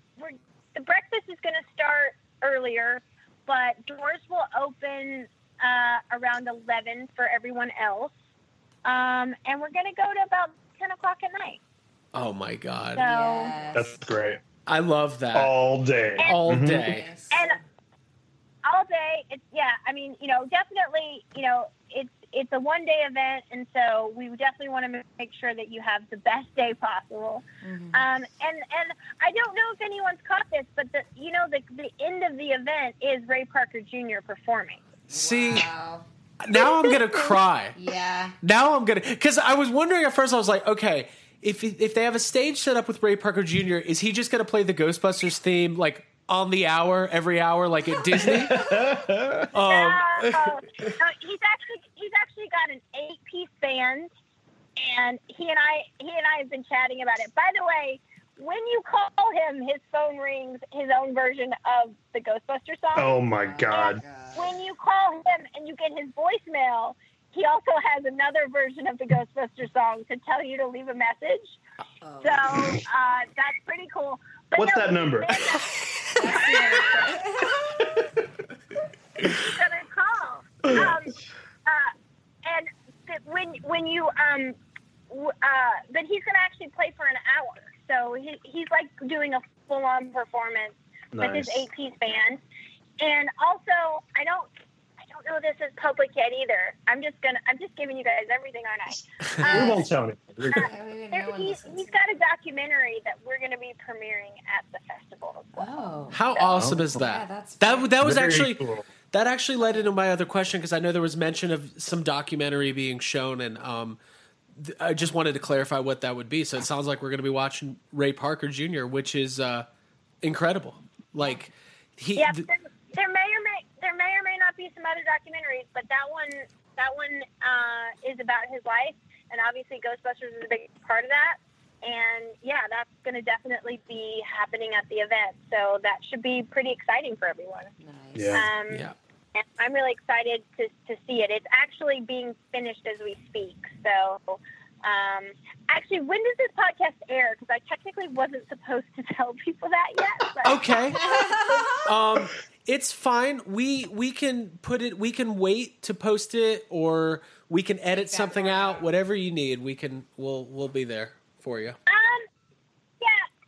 the breakfast is going to start earlier but doors will open uh, around 11 for everyone else um and we're going to go to about 10 o'clock at night Oh my god, so That's great. I love that All day. all Mhm. day. and all day it's yeah i mean you know definitely you know it's it's a one day event, and so we definitely want to make sure that you have the best day possible. Um, and and I don't know if anyone's caught this, but the you know the the end of the event is Ray Parker Jr. performing. See, Wow. now I'm gonna (laughs) cry. Yeah. Now I'm gonna because I was wondering at first. I was like, okay, if if they have a stage set up with Ray Parker Jr., is he just gonna play the Ghostbusters theme like on the hour every hour like at Disney? (laughs) um, Uh, uh, he's actually he's actually got an eight piece band, and he and I he and I have been chatting about it. By the way, when you call him, his phone rings his own version of the Ghostbuster song. Oh my god. When you call him and you get his voicemail, he also has another version of the Ghostbuster song to tell you to leave a message. Oh. So uh, that's pretty cool. But What's no, that number? (laughs) (laughs) he's gonna call. (laughs) Um, uh, and th- when when you um, w- uh, but he's gonna actually play for an hour. So he, he's like doing a full on performance with his Nice. eight piece band. And also, I don't. I don't know this is public yet either. I'm just gonna. I'm just giving you guys everything, aren't I? (laughs) We Um, won't tell anyone. We're good. Yeah, we didn't there- he, he's got a documentary that we're going to be premiering at the festival as well. Oh. how awesome is Yeah, that? that's that that was Very actually cool. That actually led into my other question because I know there was mention of some documentary being shown, and um, th- I just wanted to clarify what that would be. So it sounds like we're going to be watching Ray Parker Jr., which is uh, incredible. Like he, Yeah, th- there, there may or may there may or may not be some other documentaries, but that one that one uh, is about his life, and obviously Ghostbusters is a big part of that. And yeah, that's going to definitely be happening at the event, so that should be pretty exciting for everyone. Nice. Yeah. Um, yeah. And I'm really excited to, to see it. It's actually being finished as we speak. So, um, actually, when does this podcast air? Because I technically wasn't supposed to (laughs) tell people that yet. But Okay. (laughs) um, it's fine. We we can put it. We can wait to post it, or we can edit something out. Whatever you need, we can. We'll we'll be there for you. Um, yeah,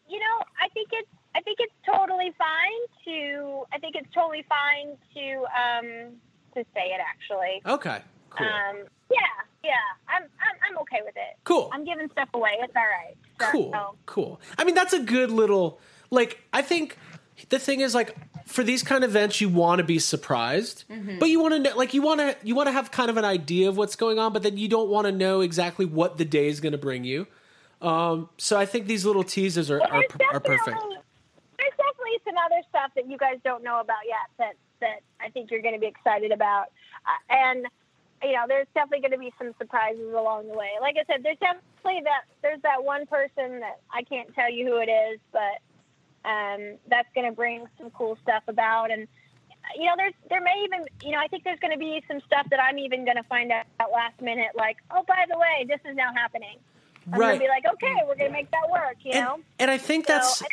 you know, I think it's I think it's totally fine to I think it's totally fine to um to say it actually. Okay. Cool. Um, yeah, yeah, I'm, I'm I'm okay with it. Cool. I'm giving stuff away. It's all right. So, cool cool i mean that's a good little like i think the thing is like for these kind of events you want to be surprised but you want to know like you want to you want to have kind of an idea of what's going on but then you don't want to know exactly what the day is going to bring you um so i think these little teasers are are, are perfect definitely- There's definitely some other stuff that you guys don't know about yet that that I think you're going to be excited about, uh, and you know, there's definitely going to be some surprises along the way. Like I said, there's definitely that there's that one person that I can't tell you who it is, but um, that's going to bring some cool stuff about and. You know, there's there may even you know I think there's going to be some stuff that I'm even going to find out last minute, like oh by the way, this is now happening. I'm Right. gonna be like, okay, we're gonna make that work. You and, know, and i think So that's I-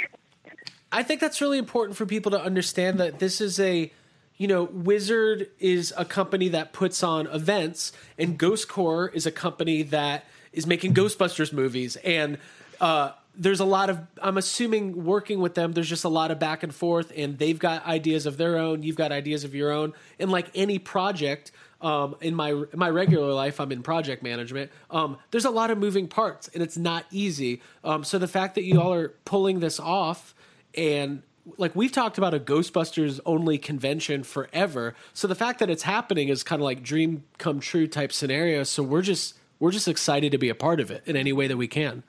I think that's really important for people to understand that this is a, you know, Wizard is a company that puts on events, and Ghost Corps is a company that is making Ghostbusters movies, and uh, there's a lot of I'm assuming working with them. There's just a lot of back and forth, and they've got ideas of their own. You've got ideas of your own, and like any project. Um, in my in my regular life, I'm in project management. Um, there's a lot of moving parts, and it's not easy. Um, so the fact that you all are pulling this off and like we've talked about a ghostbusters only convention forever so the fact that it's happening is kind of like dream come true type scenario so we're just we're just excited to be a part of it in any way that we can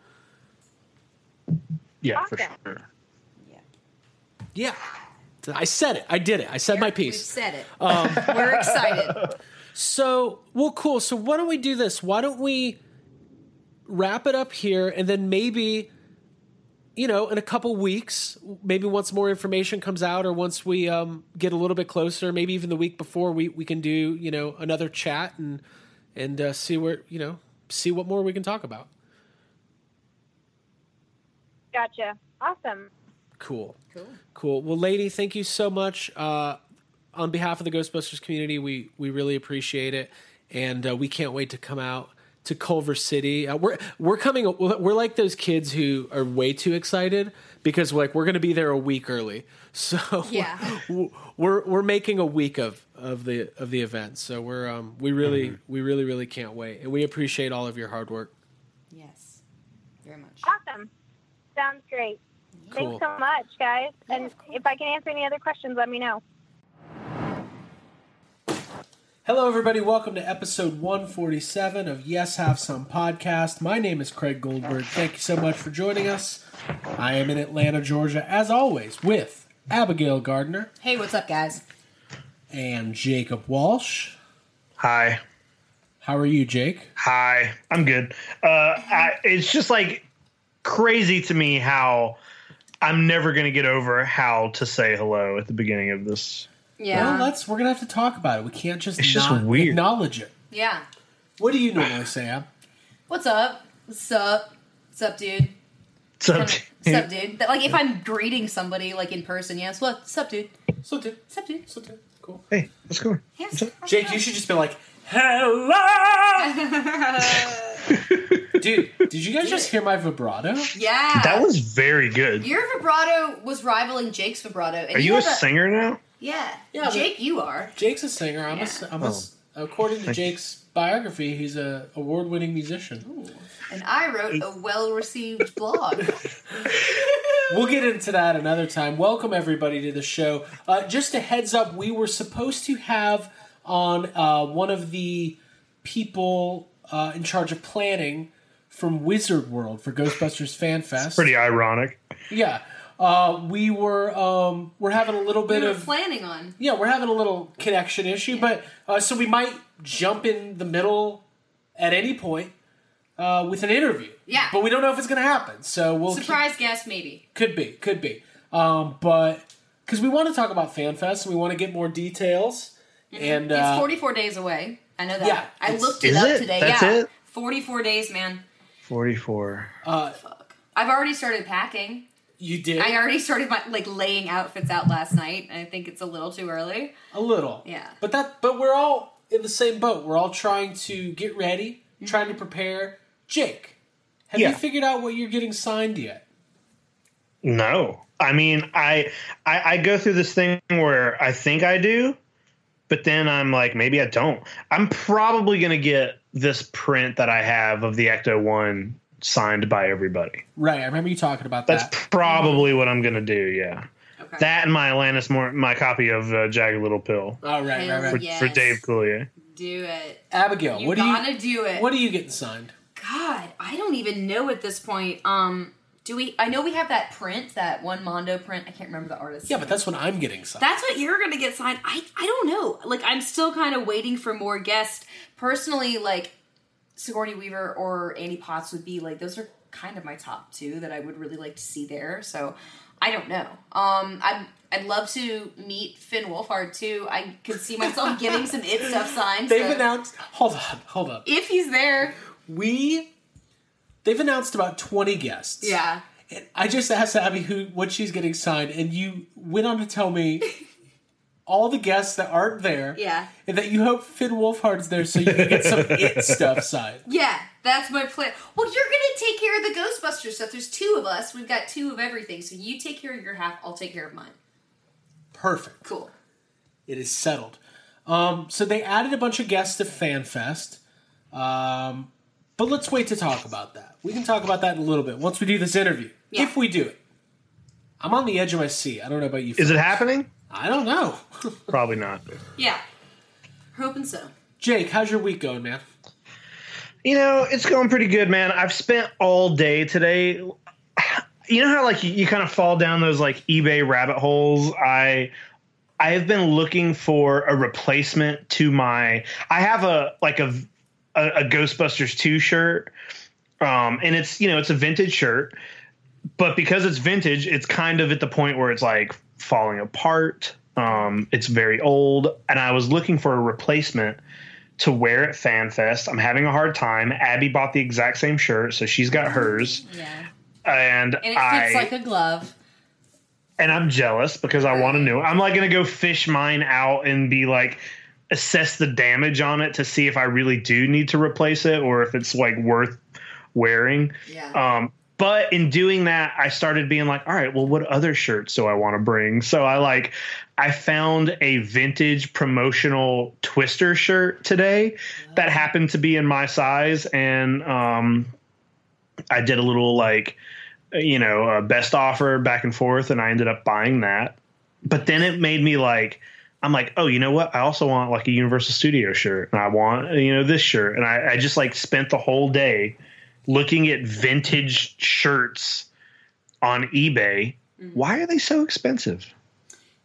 Yeah, for sure. yeah i said it i did it i said my We've piece said it. Um, (laughs) we're excited. (laughs) So, well, cool. So, why don't we do this? Why don't we wrap it up here and then maybe, you know, in a couple weeks, maybe once more information comes out or once we um, get a little bit closer, maybe even the week before, we, we can do, you know, another chat and, and uh, see where, you know, see what more we can talk about. Gotcha. Awesome. Cool. Cool. Cool. Well, lady, thank you so much. Uh, on behalf of the Ghostbusters community, we we really appreciate it, and uh, we can't wait to come out to Culver City. Uh, we're we're coming. We're like those kids who are way too excited because like we're going to be there a week early. (laughs) So Yeah. we're we're making a week of of the of the event. So we're um we really we really really can't wait, and we appreciate all of your hard work. Yes, very much. Awesome. Sounds great. Cool. Thanks so much, guys. and if I can answer any other questions, let me know. Hello, everybody. Welcome to episode 147 of Yes Have Some podcast. My name is Craig Goldberg. Thank you so much for joining us. I am in Atlanta, Georgia, as always, with Abigail Gardner Hey, what's up, guys? and Jacob Walsh. Hi. How are you, Jake? Hi. I'm good. Uh, I, it's just like crazy to me how I'm never going to get over how to say hello at the beginning of this. Yeah, Well, let's. We're gonna have to talk about it. We can't just It's just not weird. acknowledge it. yeah. What do you normally say, Ab? What's up? What's up? What's up, dude? So, What's up, dude? Like if I'm greeting somebody like in person, yes. What's up, dude? So, dude. What's up, dude? So, dude. Cool. hey, what's going on? Yes. Jake, you should just be like, "Hello." (laughs) Dude, did you guys just hear my vibrato? Yeah. That was very good. Your vibrato was rivaling Jake's vibrato. And Are you a have singer now? Yeah. Yeah, Jake, you are. Jake's a singer. I'm a. s- I'm a s- according to Jake's biography, he's a award-winning musician. And I wrote a well-received (laughs) blog. We'll get into that another time. Welcome everybody to the show. Uh, just a heads up, we were supposed to have on uh, one of the people uh, in charge of planning from Wizard World for Ghostbusters Fan Fest. Pretty ironic. Yeah, uh, we were um, we're having a little we bit were of planning on. yeah, we're having a little connection issue, but uh, so we might jump in the middle at any point uh, with an interview. Yeah. but we don't know if it's going to happen. So we'll keep- Surprise guest, maybe. could be, could be. Um, but because we want to talk about FanFest and we want to get more details. And Mm-hmm. It's uh, 44 days away. I know that. Yeah, I looked it up it? today. That's yeah. it? 44 days, man. 44. uh, I've already started packing. You did I already started my like laying outfits out last night. I think it's a little too early. a little, Yeah. But that, but we're all in the same boat. We're all trying to get ready, mm-hmm. trying to prepare. Jake, have Yeah. you figured out what you're getting signed yet? No. I mean, I, I I go through this thing where I think I do, but then I'm like, maybe I don't. I'm probably going to get this print that I have of the Ecto 1 signed by everybody. Right, I remember you talking about That's that. That's probably what I'm going to do, yeah. Okay. That and my Alanis Mor- my copy of uh, Jagged Little Pill Oh, right, right, Hell right. for, Yes. for Dave Coulier. do it. Abigail, You what do you gotta do it. what are you getting signed? God, I don't even know at this point. Um, do we? I know we have that print, that one Mondo print. I can't remember the artist. Yeah, but that's what I'm getting signed. That's what you're gonna get signed. I I don't know. Like I'm still kind of waiting for more guests. Personally, like Sigourney Weaver or Annie Potts would be like those are kind of my top two that I would really like to see there. So I don't know. Um, I'm. I'd love to meet Finn Wolfhard too. I could see myself (laughs) getting some it stuff signed. They've so announced. Hold on, hold on. if he's there. We they've announced about twenty guests. Yeah. And I just asked Abby who what she's getting signed, and you went on to tell me (laughs) all the guests that aren't there. Yeah. And that you hope Finn Wolfhard's there so you can get some (laughs) it stuff signed. Yeah, that's my plan. Well, you're gonna take care of the Ghostbusters stuff. There's two of us. We've got two of everything. So you take care of your half. I'll take care of mine. Perfect. Cool. It is settled. Um, so they added a bunch of guests to FanFest. Um, but let's wait to talk about that. We can talk about that in a little bit once we do this interview. Yeah. If we do it. I'm on the edge of my seat. I don't know about you. Is it happening? I don't know. Probably not. Yeah. Hoping so. Jake, how's your week going, man? You know, it's going pretty good, man. I've spent all day today. You know how like you, you kind of fall down those like eBay rabbit holes. I I have been looking for a replacement to my. I have a like a a, a Ghostbusters two shirt, um, and it's you know it's a vintage shirt, but because it's vintage, it's kind of at the point where it's like falling apart. Um, it's very old, and I was looking for a replacement to wear at FanFest. I'm having a hard time. Abby bought the exact same shirt, so she's got hers, (laughs) Yeah. and, And it I fits like a glove. and I'm jealous because I want to know. I'm like gonna go fish mine out and be like, assess the damage on it to see if I really do need to replace it or if it's like worth wearing. Yeah. Um, but in doing that, I started being like, all right, well, what other shirts do I want to bring? So I like, I found a vintage promotional Twister shirt today that happened to be in my size, and um, I did a little like, you know, uh, best offer back and forth, and I ended up buying that. But then it made me like, I'm like, oh, you know what? I also want like a Universal Studio shirt, and I want you know this shirt, and I, I just like spent the whole day looking at vintage shirts on eBay. Why are they so expensive?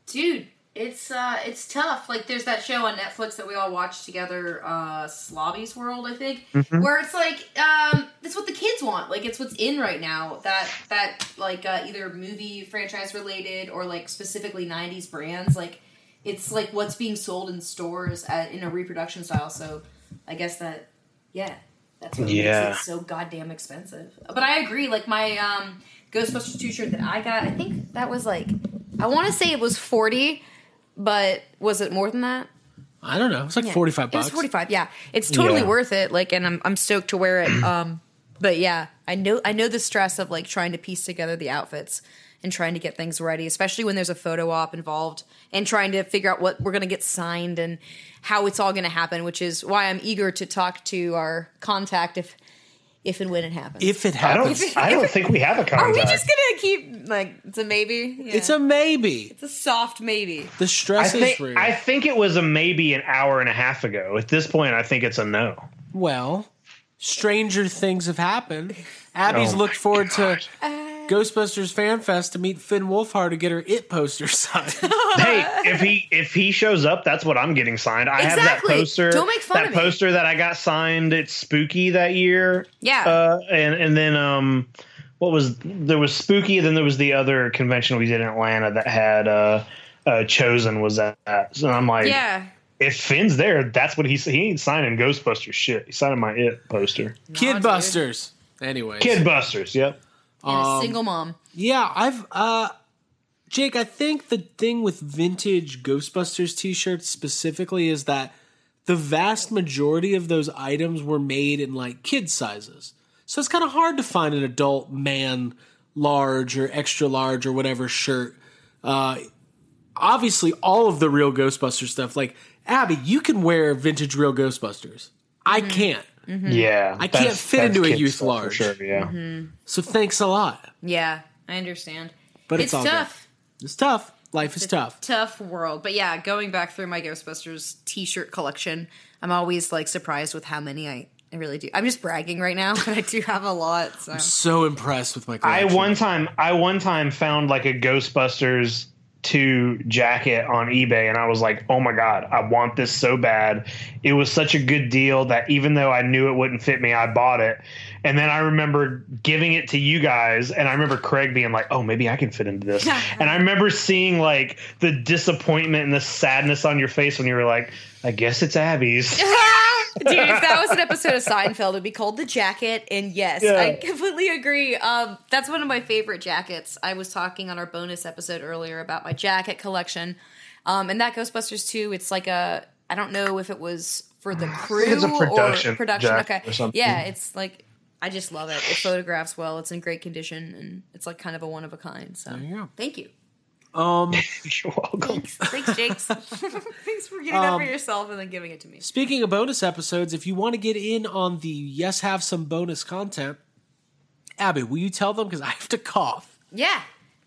Dude, it's uh it's tough. Like there's that show on Netflix that we all watched together, uh Slobby's World, I think. Mhm. Where it's like, um, it's what the kids want. Like it's what's in right now. That that like uh, either movie franchise related or like specifically nineties brands. Like it's like what's being sold in stores at, in a reproduction style. So I guess that yeah. That's what Yeah. makes it so goddamn expensive. But I agree, like my um Ghostbusters 2 shirt that I got, I think that was like I wanna say it was forty, but was it more than that? I don't know. It's like Yeah. forty five It was bucks. forty five. Yeah, it's totally Yeah. worth it. Like, and I'm I'm stoked to wear it. (clears throat) Um, but yeah, I know I know the stress of like trying to piece together the outfits and trying to get things ready, especially when there's a photo op involved, and trying to figure out what we're gonna get signed and how it's all gonna happen. Which is why I'm eager to talk to our contact if if and when it happens. If it I don't. happens, I don't think we have a Are we just gonna keep like it's a maybe? Yeah. it's a maybe. it's a soft maybe. The I stress is think. real. I think it was a maybe an hour and a half ago. At this point, I think it's a no. well, stranger things have happened. Abby's Oh looked forward Uh, to Ghostbusters Fan Fest to meet Finn Wolfhard to get her It poster (laughs) signed. hey, if he if he shows up, that's what I'm getting signed. I have that poster. Don't make fun that of me. poster that I got signed. It's spooky that year. Yeah. Uh, and and then um, what was there was spooky. Then there was the other convention we did in Atlanta that had uh, uh chosen was at. So I'm like, Yeah. if Finn's there, that's what he's he ain't signing Ghostbusters shit. He's signing my It poster. Kid dude. Busters. Anyways. Kid Busters. Yep. And Um, a single mom. Yeah, I've uh Jake, I think the thing with vintage Ghostbusters t-shirts specifically is that the vast majority of those items were made in like kid sizes. So it's kind of hard to find an adult man large or extra large or whatever shirt. Uh obviously all of the real Ghostbuster stuff like Abby, you can wear vintage real Ghostbusters. I mm-hmm. can't. Mm-hmm. Yeah. I can't fit into a kid youth large. Sure, yeah. Mm-hmm. So thanks a lot. Yeah, I understand. But it's, it's all good. tough. It's tough. Life is tough. tough world. But yeah, going back through my Ghostbusters t-shirt collection, I'm always like surprised with how many I, I really do. I'm just bragging right now, (laughs) but I do have a lot. So I'm So impressed with my I one time I one time found like a Ghostbusters 2 jacket on eBay and I was like, "Oh my god, I want this so bad." It was such a good deal that even though I knew it wouldn't fit me, I bought it. And then I remember giving it to you guys and I remember Craig being like, "Oh, maybe I can fit into this." (laughs) and I remember seeing like the disappointment and the sadness on your face when you were like, "I guess it's Abby's." (laughs) Dude, if that was an episode of Seinfeld, it'd be called The Jacket. And yes, Yeah. I completely agree. Um, that's one of my favorite jackets. I was talking on our bonus episode earlier about my jacket collection. Um, and that Ghostbusters 2, it's like a, I don't know if it was for the crew production or production. Okay. or something. Yeah, it's like, I just love it. It photographs well. It's in great condition. And it's like kind of a one of a kind. So you go. thank you. Um, (laughs) You're welcome. Thanks, Jakes. (laughs) Thanks for getting that Um, for yourself and then giving it to me. speaking of bonus episodes, if you want to get in on the yes have some bonus content, Abby, will you tell them because I have to cough. Yeah.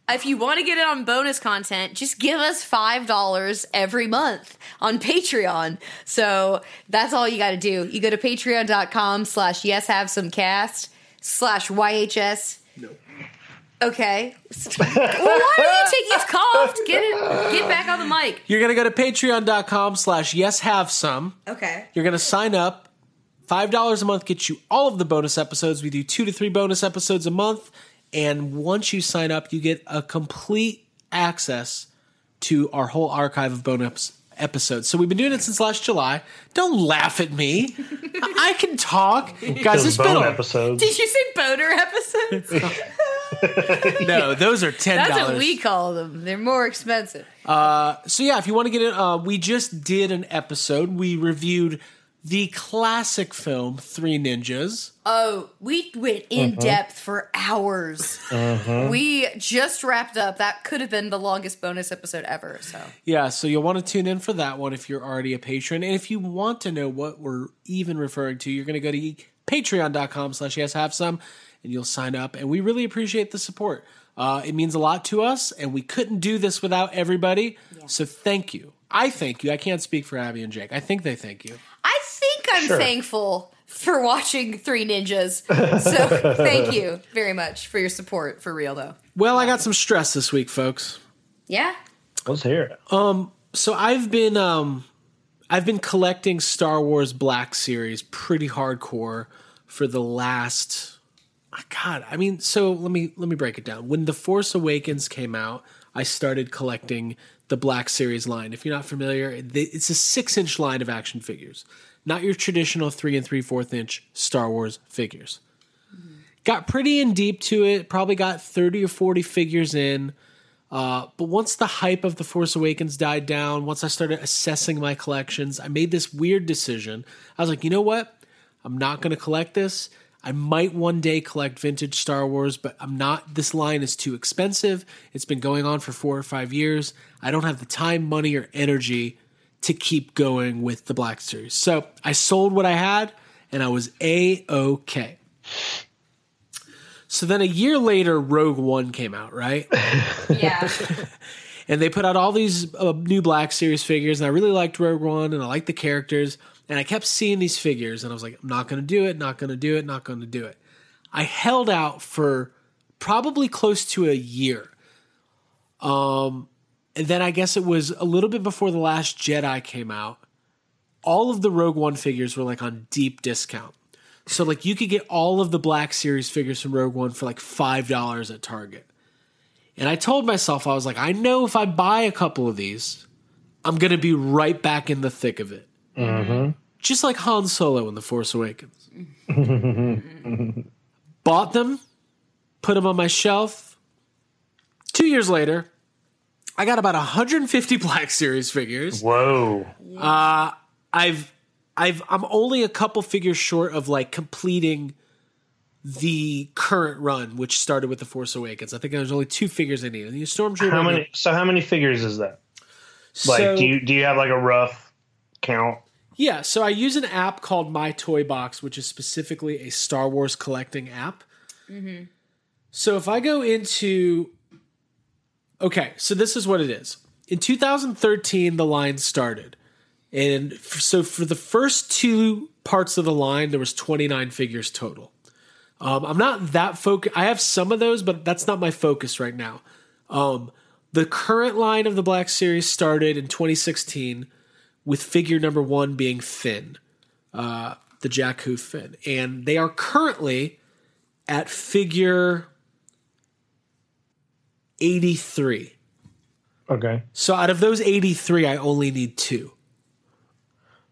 If you want to get it on bonus content, just give us $5 every month on Patreon. So that's all you got to do. You go to patreon.com slash yes have some cast slash YHS. No. Okay. well, why do you take you've coughed? Get it get back on the mic. You're gonna go to patreon.com slash yes have some. Okay. You're gonna sign up. Five dollars a month gets you all of the bonus episodes. We do two to three bonus episodes a month, and once you sign up, you get a complete access to our whole archive of bonus episodes. So we've been doing it since last July. Don't laugh at me. I (laughs) I can talk, guys. Those It's been a, episodes. Did you say boner episodes? (laughs) (laughs) no, those are ten That's what we call them. They're more expensive. Uh, so yeah, if you want to get it, uh, we just did an episode. We reviewed the classic film Three Ninjas. Oh, we went in Uh-huh. depth for hours. Uh-huh. We just wrapped up. That could have been the longest bonus episode ever. So Yeah, so you'll want to tune in for that one if you're already a patron. And if you want to know what we're even referring to, you're going to go to patreon.com slash yes have some and you'll sign up. And we really appreciate the support. Uh, it means a lot to us, and we couldn't do this without everybody. So thank you. I thank you. I can't speak for Abby and Jake. I think they thank you. I think I'm Sure. thankful for watching Three Ninjas. (laughs) So thank you very much for your support. For real though. Well, I got some stress this week, folks. Yeah. Let's hear it. Um, so I've been um, I've been collecting Star Wars Black Series pretty hardcore for the last. God, I mean, so let me let me break it down. When The Force Awakens came out, I started collecting the Black Series line. If you're not familiar, it's a six inch line of action figures, not your traditional three and three fourth inch Star Wars figures. Got pretty in deep to it. Probably got thirty or forty figures in. Uh, but once the hype of The Force Awakens died down, once I started assessing my collections, I made this weird decision. I was like, you know what? I'm not going to collect this. I might one day collect vintage Star Wars, but I'm not. This line is too expensive. It's been going on for four or five years. I don't have the time, money, or energy to keep going with the Black Series. So I sold what I had, and I was A OK. So then a year later, Rogue One came out, right? (laughs) Yeah. (laughs) and they put out all these uh, new Black Series figures, and I really liked Rogue One, and I liked the characters, and I kept seeing these figures, and I was like, I'm not going to do it, not going to do it, not going to do it. I held out for probably close to a year. Um, and then I guess it was a little bit before the Last Jedi came out. All of the Rogue One figures were like on deep discount. So like you could get all of the Black Series figures from Rogue One for like five dollars at Target. And I told myself, I was like, I know if I buy a couple of these, I'm going to be right back in the thick of it. Mm-hmm. Just like Han Solo in The Force Awakens. (laughs) Bought them, put them on my shelf. Two years later, I got about 150 (laughs) Black Series figures. Whoa. Uh, I've, I've, I'm only a couple figures short of like completing the current run, which started with the Force Awakens. I think there's only two figures I need. The Stormtrooper. How many? So how many figures is that? Like, So- do you do you have like a rough count? Yeah, so I use an app called My Toy Box, which is specifically a Star Wars collecting app. Mm-hmm. So if I go into Okay, so this is what it is. In 2013 the line started. And so for the first two parts of the line there was 29 figures total. Um, I'm not that focused. I have some of those, but that's not my focus right now. Um, the current line of the Black Series started in 2016 with figure number one being Finn, uh, the Jakku Finn, and they are currently at figure 83. Okay, So out of those 83, I only need two.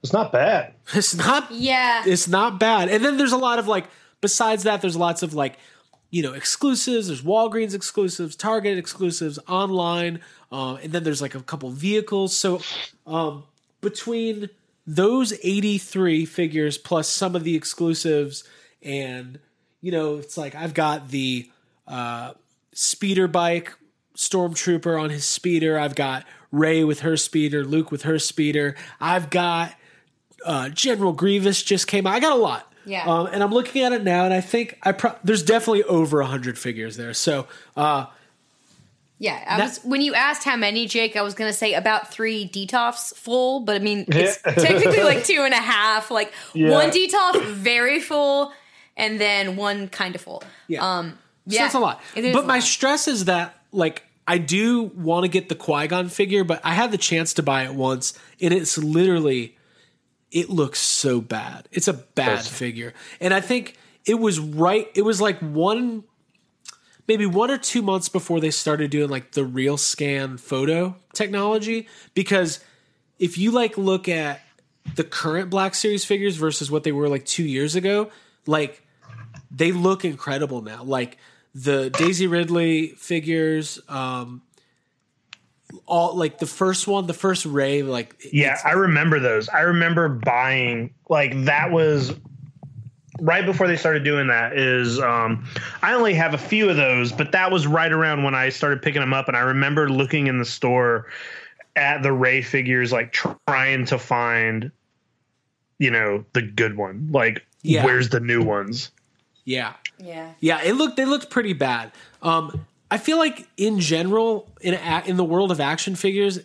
it's not bad. (laughs) It's not Yeah. it's not bad. And then there's a lot of like besides that there's lots of like you know exclusives, there's Walgreens exclusives, Target exclusives, online, um, and then there's like a couple vehicles. So um, between those 83 figures plus some of the exclusives and you know it's like I've got the uh, speeder bike stormtrooper on his speeder. I've got Rey with her speeder, Luke with her speeder. I've got uh, General Grievous just came out. I got a lot. Yeah. Um, and I'm looking at it now, and I think I pro- there's definitely over hundred figures there. So uh, Yeah, I That- was when you asked how many, Jake, I was gonna say about three Detolfs full, but I mean (laughs) it's technically like two and a half. Like Yeah. one Detolf very full, and then one kind of full. Yeah. Um, So yeah, that's a lot. But a my lot. stress is that like I do want to get the Qui Gon figure, but I had the chance to buy it once, and it's literally it looks so bad. It's a bad Does. figure, and I think it was right. It was like one, maybe one or two months before they started doing like the real scan photo technology. Because if you like look at the current Black Series figures versus what they were like two years ago, like they look incredible now. Like the Daisy Ridley figures, um, all like the first one, the first Rey, like Yeah, I remember those. I remember buying like that was right before they started doing that is um I only have a few of those, but that was right around when I started picking them up and I remember looking in the store at the Rey figures like trying to find you know the good one. Like Yeah. where's the new ones? yeah, Yeah. yeah. It looked they looked pretty bad. Um, I feel like in general in a, in the world of action figures,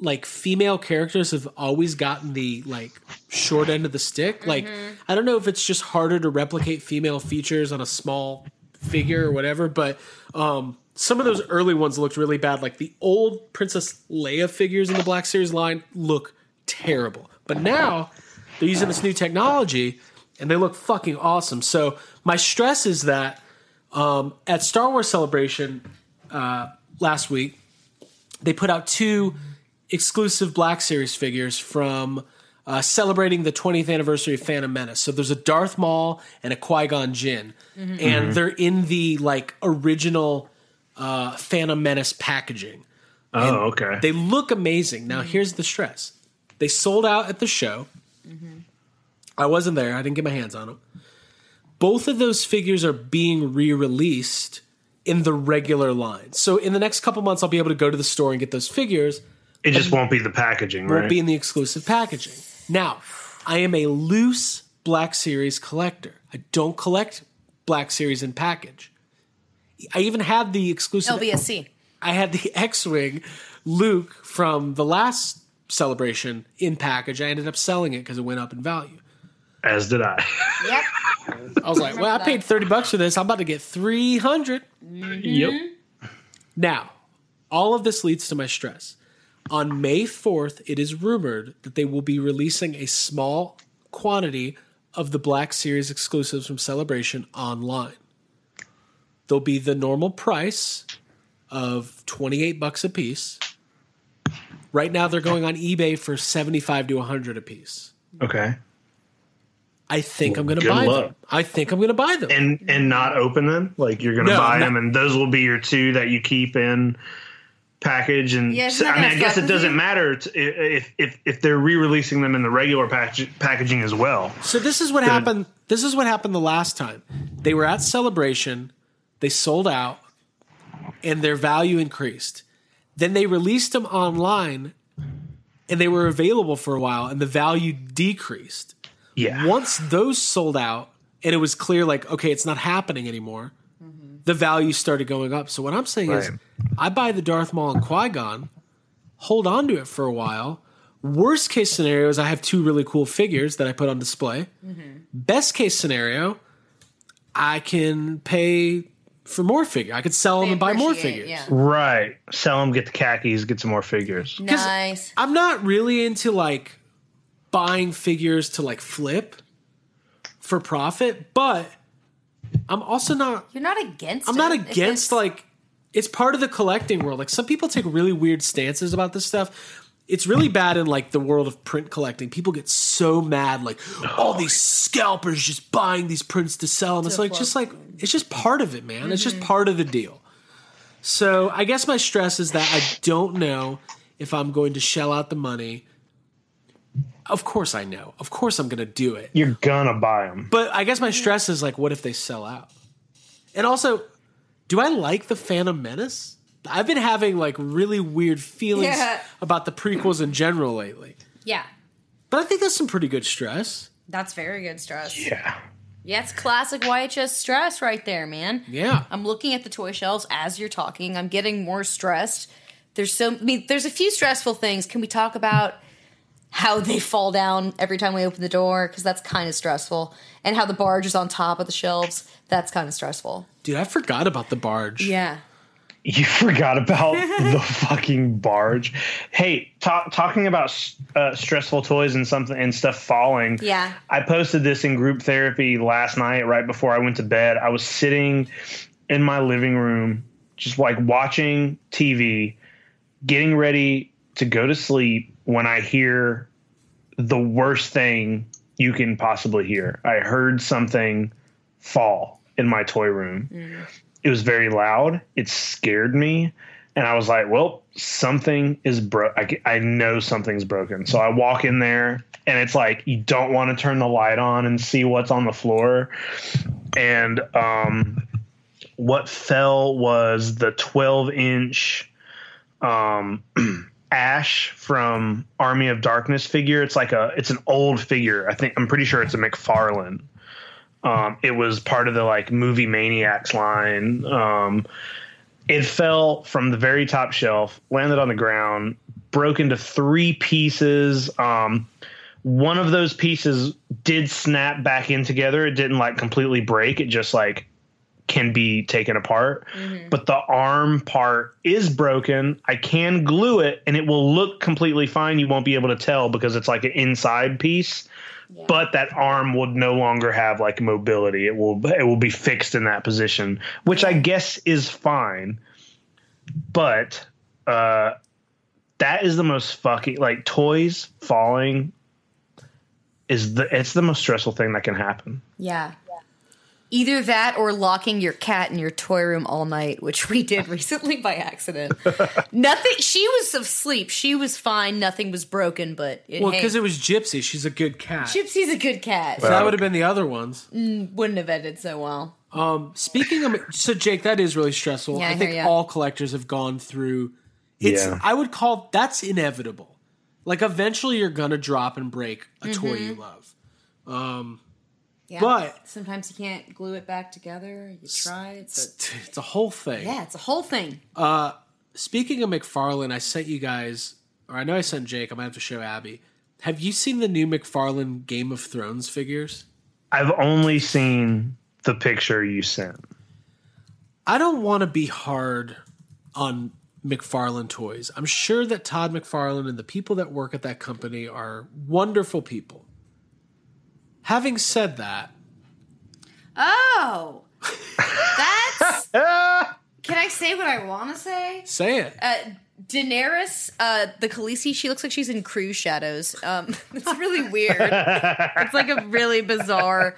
like female characters have always gotten the like short end of the stick. Like I don't know if it's just harder to replicate female features on a small figure or whatever, but um some of those early ones looked really bad. Like the old Princess Leia figures in the Black Series line look terrible. But now they're using this new technology and they look fucking awesome. So my stress is that um, at Star Wars Celebration uh, last week, they put out two exclusive Black Series figures from uh, celebrating the 20th anniversary of Phantom Menace. So there's a Darth Maul and a Qui Gon Jinn, and they're in the like original uh, Phantom Menace packaging. Oh, okay. They look amazing. Now, here's the stress: they sold out at the show. I wasn't there. I didn't get my hands on them. Both of those figures are being re-released in the regular line. So in the next couple months, I'll be able to go to the store and get those figures. it just won't be the packaging, right? Won't right? be in the exclusive packaging. Now, I am a loose Black Series collector. I don't collect Black Series in package. I even had the exclusive. LBSC. I had the (laughs) X-wing Luke from the last celebration in package. I ended up selling it because it went up in value. As did I. Yep. I was like, well, I paid 30 bucks for this. I'm about to get 300. Mm-hmm. Yep. Now, all of this leads to my stress. On May 4th, it is rumored that they will be releasing a small quantity of the Black Series exclusives from Celebration online. They'll be the normal price of 28 bucks a piece. Right now they're going on eBay for 75 to 100 a piece. Okay. I think I'm going to buy luck. them. I think I'm going to buy them. and and not open them. Like you're going to No, buy not- them, and those will be your two that you keep in package. And Yeah, it's so- not I mean, I guess it doesn't you. matter t- if if if they're re-releasing them in the regular package, packaging as well. So this is what happened. This is what happened the last time. They were at Celebration, they sold out, and their value increased. Then they released them online, and they were available for a while, and the value decreased. Yeah. Once those sold out, and it was clear, like, okay, it's not happening anymore. The value started going up. So what I'm saying is, I buy the Darth Maul and Qui Gon, hold on to it for a while. Worst case scenario is I have two really cool figures that I put on display. Mm-hmm. Best case scenario, I can pay for more figure. I could sell them and buy more figures. yeah. Right. Sell them, get the khakis, get some more figures. Nice. I'm not really into like buying figures to like flip for profit, but I'm also not You're not against I'm not it. Against it's- like it's part of the collecting world. Like some people take really weird stances about this stuff. It's really bad in like the world of print collecting. People get so mad, like all (sighs) these scalpers just buying these prints to sell, and it's like just like it's just part of it, man. It's just mm-hmm. part of the deal. So I guess my stress is that I don't know if I'm going to shell out the money. Of course I know. Of course I'm going to do it. You're gonna buy them. But I guess my stress is like, what if they sell out? And also, do I like the Phantom Menace? I've been having like really weird feelings Yeah. about the prequels in general lately. Yeah. But I think that's some pretty good stress. That's very good stress. Yeah. Yeah, it's classic YHS stress right there, man. Yeah. I'm looking at the toy shelves as you're talking. I'm getting more stressed. There's so I mean, there's a few stressful things. Can we talk about how they fall down every time we open the door? Because that's kind of stressful. And how the barge is on top of the shelves. That's kind of stressful. Dude, I forgot about the barge. Yeah. You (laughs) forgot about (laughs) the fucking barge. Hey, ta- talking about uh, stressful toys and something and stuff falling. Yeah. I posted this in group therapy last night, right before I went to bed. I was sitting in my living room, just like watching TV, getting ready to go to sleep when I hear the worst thing you can possibly hear. I heard something fall in my toy room. it was very loud. It scared me, and I was like, "Well, something is broke. I, I know something's broken." So I walk in there, and it's like you don't want to turn the light on and see what's on the floor, and um, what fell was the 12 inch um (clears throat) ash from army of darkness figure. It's like a it's an old figure. I think i'm pretty sure it's a mcfarlane. Um it was part of the like movie maniacs line. Um it fell from the very top shelf landed on the ground broke into three pieces. Um one of those pieces did snap back in together. It didn't like completely break. It just like can be taken apart, but the arm part is broken. I can glue it and it will look completely fine. You won't be able to tell because it's like an inside piece. But that arm will no longer have like mobility. It will it will be fixed in that position, which I guess is fine. But uh that is the most fucking like toys falling is the it's the most stressful thing that can happen. Yeah. Either that or locking your cat in your toy room all night, which we did (laughs) recently by accident. Nothing. She was asleep. She was fine. Nothing was broken. But it, Well, hey, because it was Gypsy. She's a good cat. Gypsy's a good cat. So that would have been the other ones. Wouldn't have ended so well. Um, speaking of, so Jake, that is really stressful. Yeah, I I think ya. all collectors have gone through. It's. Yeah. I would call that's inevitable. Like eventually, you're gonna drop and break a toy Mm-hmm. you love. Um, Yeah. But- sometimes you can't glue it back together. You try. It's a, it's a whole thing. yeah, it's a whole thing. Uh, speaking of McFarlane, I sent you guys, or I know I sent Jake. I might have to show Abby. Have you seen the new McFarlane Game of Thrones figures? I've only seen the picture you sent. I don't want to be hard on McFarlane Toys. I'm sure that Todd McFarlane and the people that work at that company are wonderful people. Having said that, Oh, that's. (laughs) Can I say what I want to say? say it. Uh, Daenerys, uh, the Khaleesi, she looks like she's in Cruise Shadows. Um, (laughs) it's really weird. it's like a really bizarre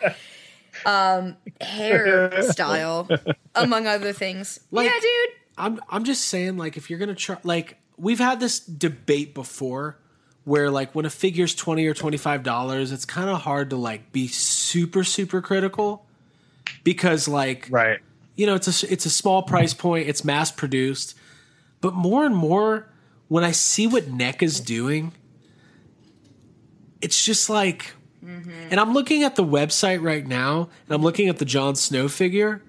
um, hairstyle, among other things. Like- yeah, dude. I'm I'm just saying, like, if you're gonna try, like, we've had this debate before, where like when a figure's twenty or twenty five dollars, it's kind of hard to like be super super critical because like Right. you know it's a it's a small price point, it's mass produced, but more and more when I see what NECA is doing, it's just like, mm-hmm. and I'm looking at the website right now, and I'm looking at the Jon Snow figure.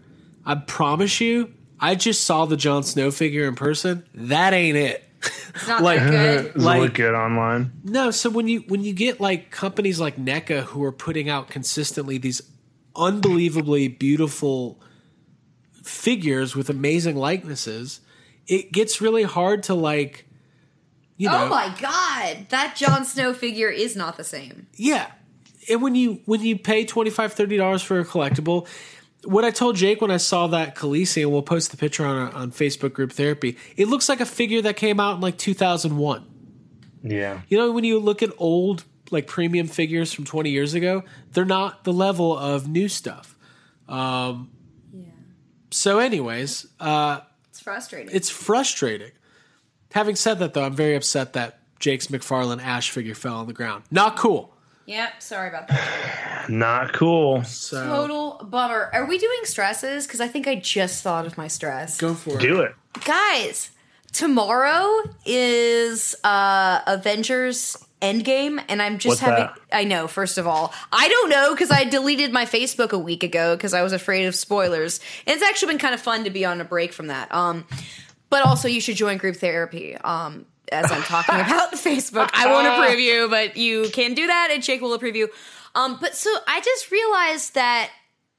I promise you, I just saw the Jon Snow figure in person. That ain't it. It's not Like- that good. Does (laughs) Like- it look good online? No, so when you when you get like companies like NECA who are putting out consistently these unbelievably beautiful figures with amazing likenesses, it gets really hard to like you oh know Oh my god, that Jon Snow figure is not the same. Yeah. And when you when you pay 25 30 dollars for a collectible, what I told Jake when I saw that Khaleesi, and we'll post the picture on on Facebook group therapy, it looks like a figure that came out in like 2001. Yeah. You know, when you look at old like premium figures from 20 years ago, they're not the level of new stuff. Um, yeah. So, anyways, uh, It's frustrating. it's frustrating. Having said that, though, I'm very upset that Jake's McFarlane Ash figure fell on the ground. Not cool. Yep, sorry about that. Not cool. So Total bummer. Are we doing stresses? Because I think I just thought of my stress. go for it. Do it. Guys, tomorrow is uh Avengers Endgame, and I'm just What's having. that? I know. First of all, I don't know because I deleted my Facebook a week ago because I was afraid of spoilers. And it's actually been kind of fun to be on a break from that. Um, but also you should join group therapy. Um, as I'm talking (laughs) about Facebook, I won't approve you, but you can do that, and Jake will approve you. Um, but so I just realized that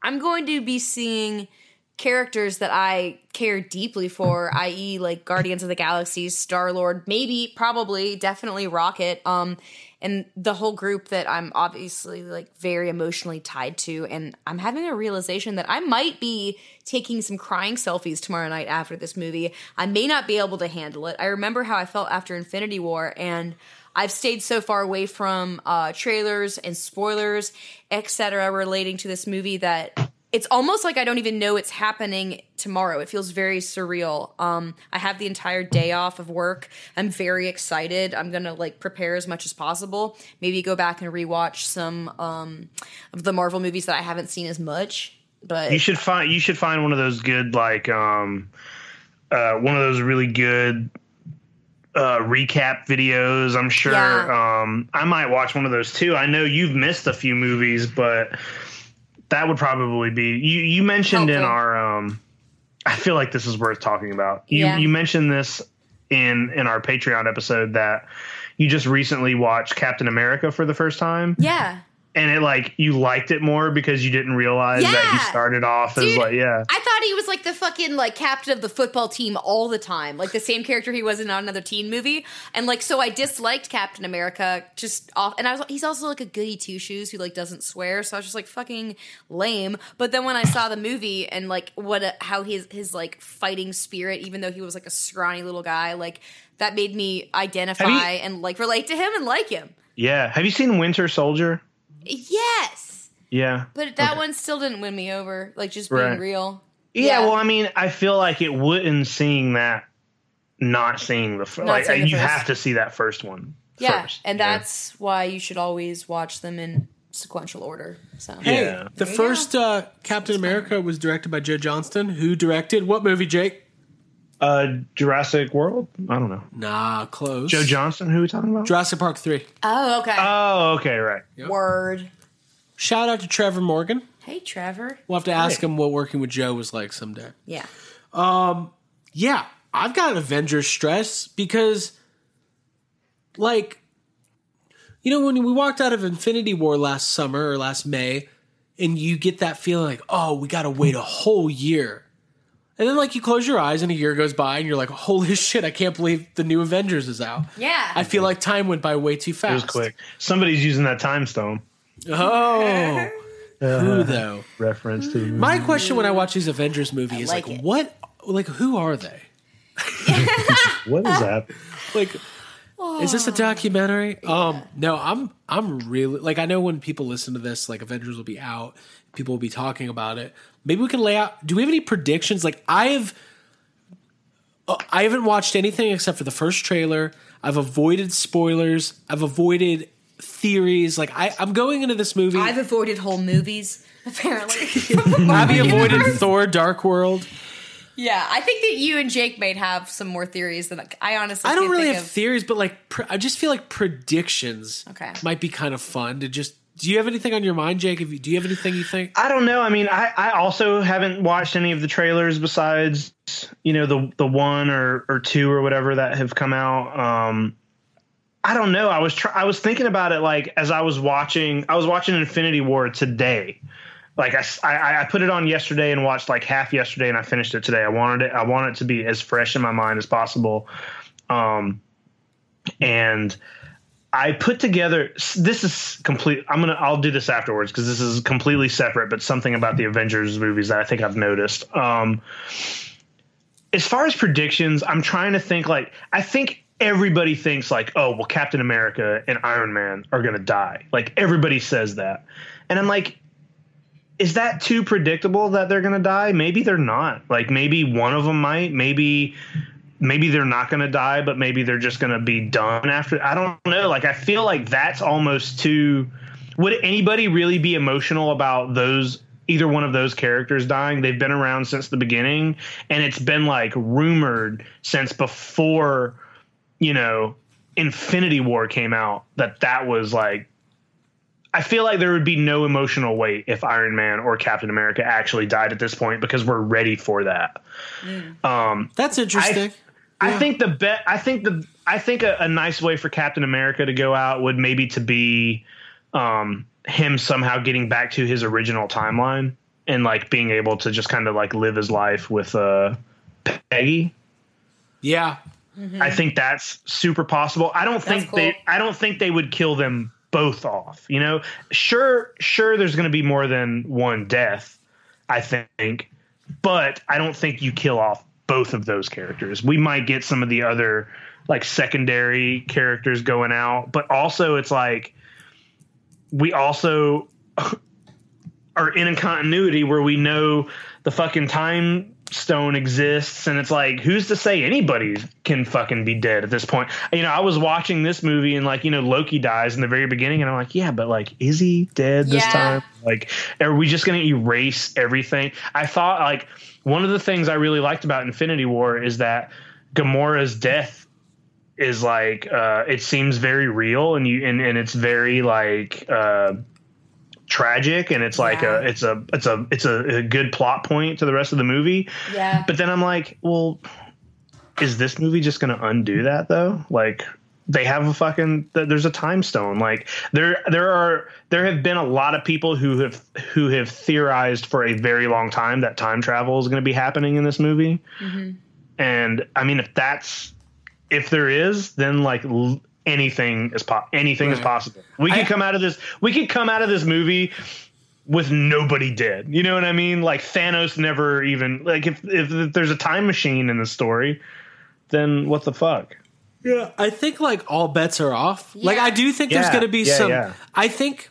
I'm going to be seeing characters that I care deeply for, (laughs) i.e., like Guardians of the Galaxy, Star Lord, maybe, probably, definitely Rocket, um, and the whole group that I'm obviously like very emotionally tied to. And I'm having a realization that I might be taking some crying selfies tomorrow night after this movie. I may not be able to handle it. I remember how I felt after Infinity War, and I've stayed so far away from uh, trailers and spoilers, etc., relating to this movie that it's almost like I don't even know it's happening tomorrow. It feels very surreal. Um, I have the entire day off of work. I'm very excited. I'm gonna like prepare as much as possible. Maybe go back and rewatch some um, of the Marvel movies that I haven't seen as much. But You should find you should find one of those good like um uh one of those really good uh recap videos. I'm sure Yeah. um I might watch one of those too. I know you've missed a few movies, but that would probably be you you mentioned in our um I feel like this is worth talking about. You Yeah. you mentioned this in in our Patreon episode that you just recently watched Captain America for the first time yeah. And it like you liked it more because you didn't realize that he started off as like yeah. I thought he was like the fucking like captain of the football team all the time, like the same character he was in another teen movie, and like so I disliked Captain America just off, and I was he's also like a goody two shoes who like doesn't swear, so I was just like fucking lame. But then when I saw the movie and like what a, how his his like fighting spirit, even though he was like a scrawny little guy, like that made me identify you- and like relate to him and like him. yeah. Have you seen winter soldier Yes, yeah but that Okay. one still didn't win me over, like just being Right. real. yeah, Yeah. well i mean i feel like it wouldn't seeing that not seeing the fir- Not like seeing the you first. have to see that first one Yeah, first, and yeah. that's why you should always watch them in sequential order. So Hey, Yeah. the first uh, Captain America was directed by Joe Johnston. Who directed what movie, Jake? Uh jurassic world i don't know Nah, close. joe johnson who are we talking about Jurassic Park 3. Oh, okay. oh okay right Word. Shout out to Trevor Morgan. Hey, Trevor. We'll have to ask him what working with Joe was like someday. Yeah. Um. Yeah, I've got Avengers stress because, like, you know, when we walked out of Infinity War last summer or last May, and you get that feeling like, oh, we got to wait a whole year. And then, like, you close your eyes and a year goes by and you're like, holy shit, I can't believe the new Avengers is out. Yeah. I feel like time went by way too fast. it fast. was quick somebody's using that time stone Oh. (laughs) Who, though? reference to My question when I watch these Avengers movies is like like, what, like, who are they? (laughs) what is that (laughs) like is this a documentary um no i'm i'm really like i know when people listen to this like avengers will be out people will be talking about it maybe we can lay out do we have any predictions like i've uh, i haven't watched anything except for the first trailer i've avoided spoilers i've avoided theories like I, i'm going into this movie I've avoided whole movies, apparently. (laughs) abby avoided (laughs) thor dark world yeah, I think that you and Jake might have some more theories than I honestly I don't can't really think have of. theories, but like pr- I just feel like predictions Okay. might be kind of fun to just. Do you have anything on your mind, Jake? Do you have anything you think? I don't know. I mean, I, I also haven't watched any of the trailers besides, you know, the the one or, or two or whatever that have come out. Um, I don't know. I was I was thinking about it like as I was watching. I was watching Infinity War today. Like I I put it on yesterday and watched like half yesterday and I finished it today. I wanted it. I want it to be as fresh in my mind as possible. Um, and I put together. This is complete. I'm gonna. I'll do this afterwards because this is completely separate. But something about the Avengers movies that I think I've noticed. Um, as far as predictions, I'm trying to think. Like I think everybody thinks like, oh well, Captain America and Iron Man are gonna die. Like everybody says that, and I'm like, is that too predictable that they're gonna die? Maybe they're not. Like maybe one of them might. Maybe maybe they're not going to die, but maybe they're just going to be done after. I don't know. Like I feel like that's almost too. Would anybody really be emotional about those? Either one of those characters dying. They've been around since the beginning, and it's been like rumored since before, you know, Infinity War came out that that was like. I feel like there would be no emotional weight if Iron Man or Captain America actually died at this point because we're ready for that. Um, That's interesting. I think the bet. I think the. I think a, a nice way for Captain America to go out would maybe to be, um, him somehow getting back to his original timeline and like being able to just kind of like live his life with uh, Peggy. yeah, I think that's super possible. I don't think cool. they. I don't think they would kill them both off. You know, sure, sure. There's going to be more than one death. I think, but I don't think you kill off both of those characters. We might get some of the other like secondary characters going out, but also it's like we also (laughs) are in a continuity where we know the fucking time stone exists and it's like who's to say anybody can fucking be dead at this point you know i was watching this movie and like you know loki dies in the very beginning and i'm like yeah but like is he dead this Yeah. time like are we just going to erase everything i thought like one of the things i really liked about infinity war is that gamora's death is like uh it seems very real and you and, and it's very like uh tragic and it's like Yeah. a it's a it's a it's a, a good plot point to the rest of the movie Yeah. but then i'm like well is this movie just going to undo that though like they have a fucking there's a time stone. Like there there are there have been a lot of people who have who have theorized for a very long time that time travel is going to be happening in this movie. Mm-hmm. And i mean if that's if there is then like l- anything is po- anything is possible. We could come out of this we could come out of this movie with nobody dead. You know what i mean? Like thanos never even like if if, if there's a time machine in the story then what the fuck Yeah, I think like all bets are off. Like I do think there's going to be yeah, some. yeah. I think,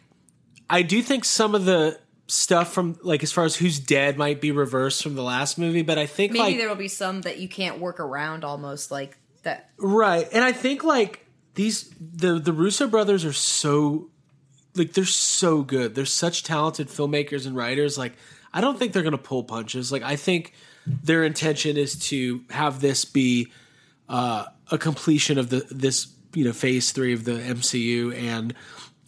I do think some of the stuff from like as far as who's dead might be reversed from the last movie, but I think Maybe like there will be some that you can't work around almost like that. right, and I think like these the the Russo brothers are so like they're so good. They're such talented filmmakers and writers. Like I don't think they're going to pull punches. Like I think their intention is to have this be uh, a completion of the this you know phase three of the MCU and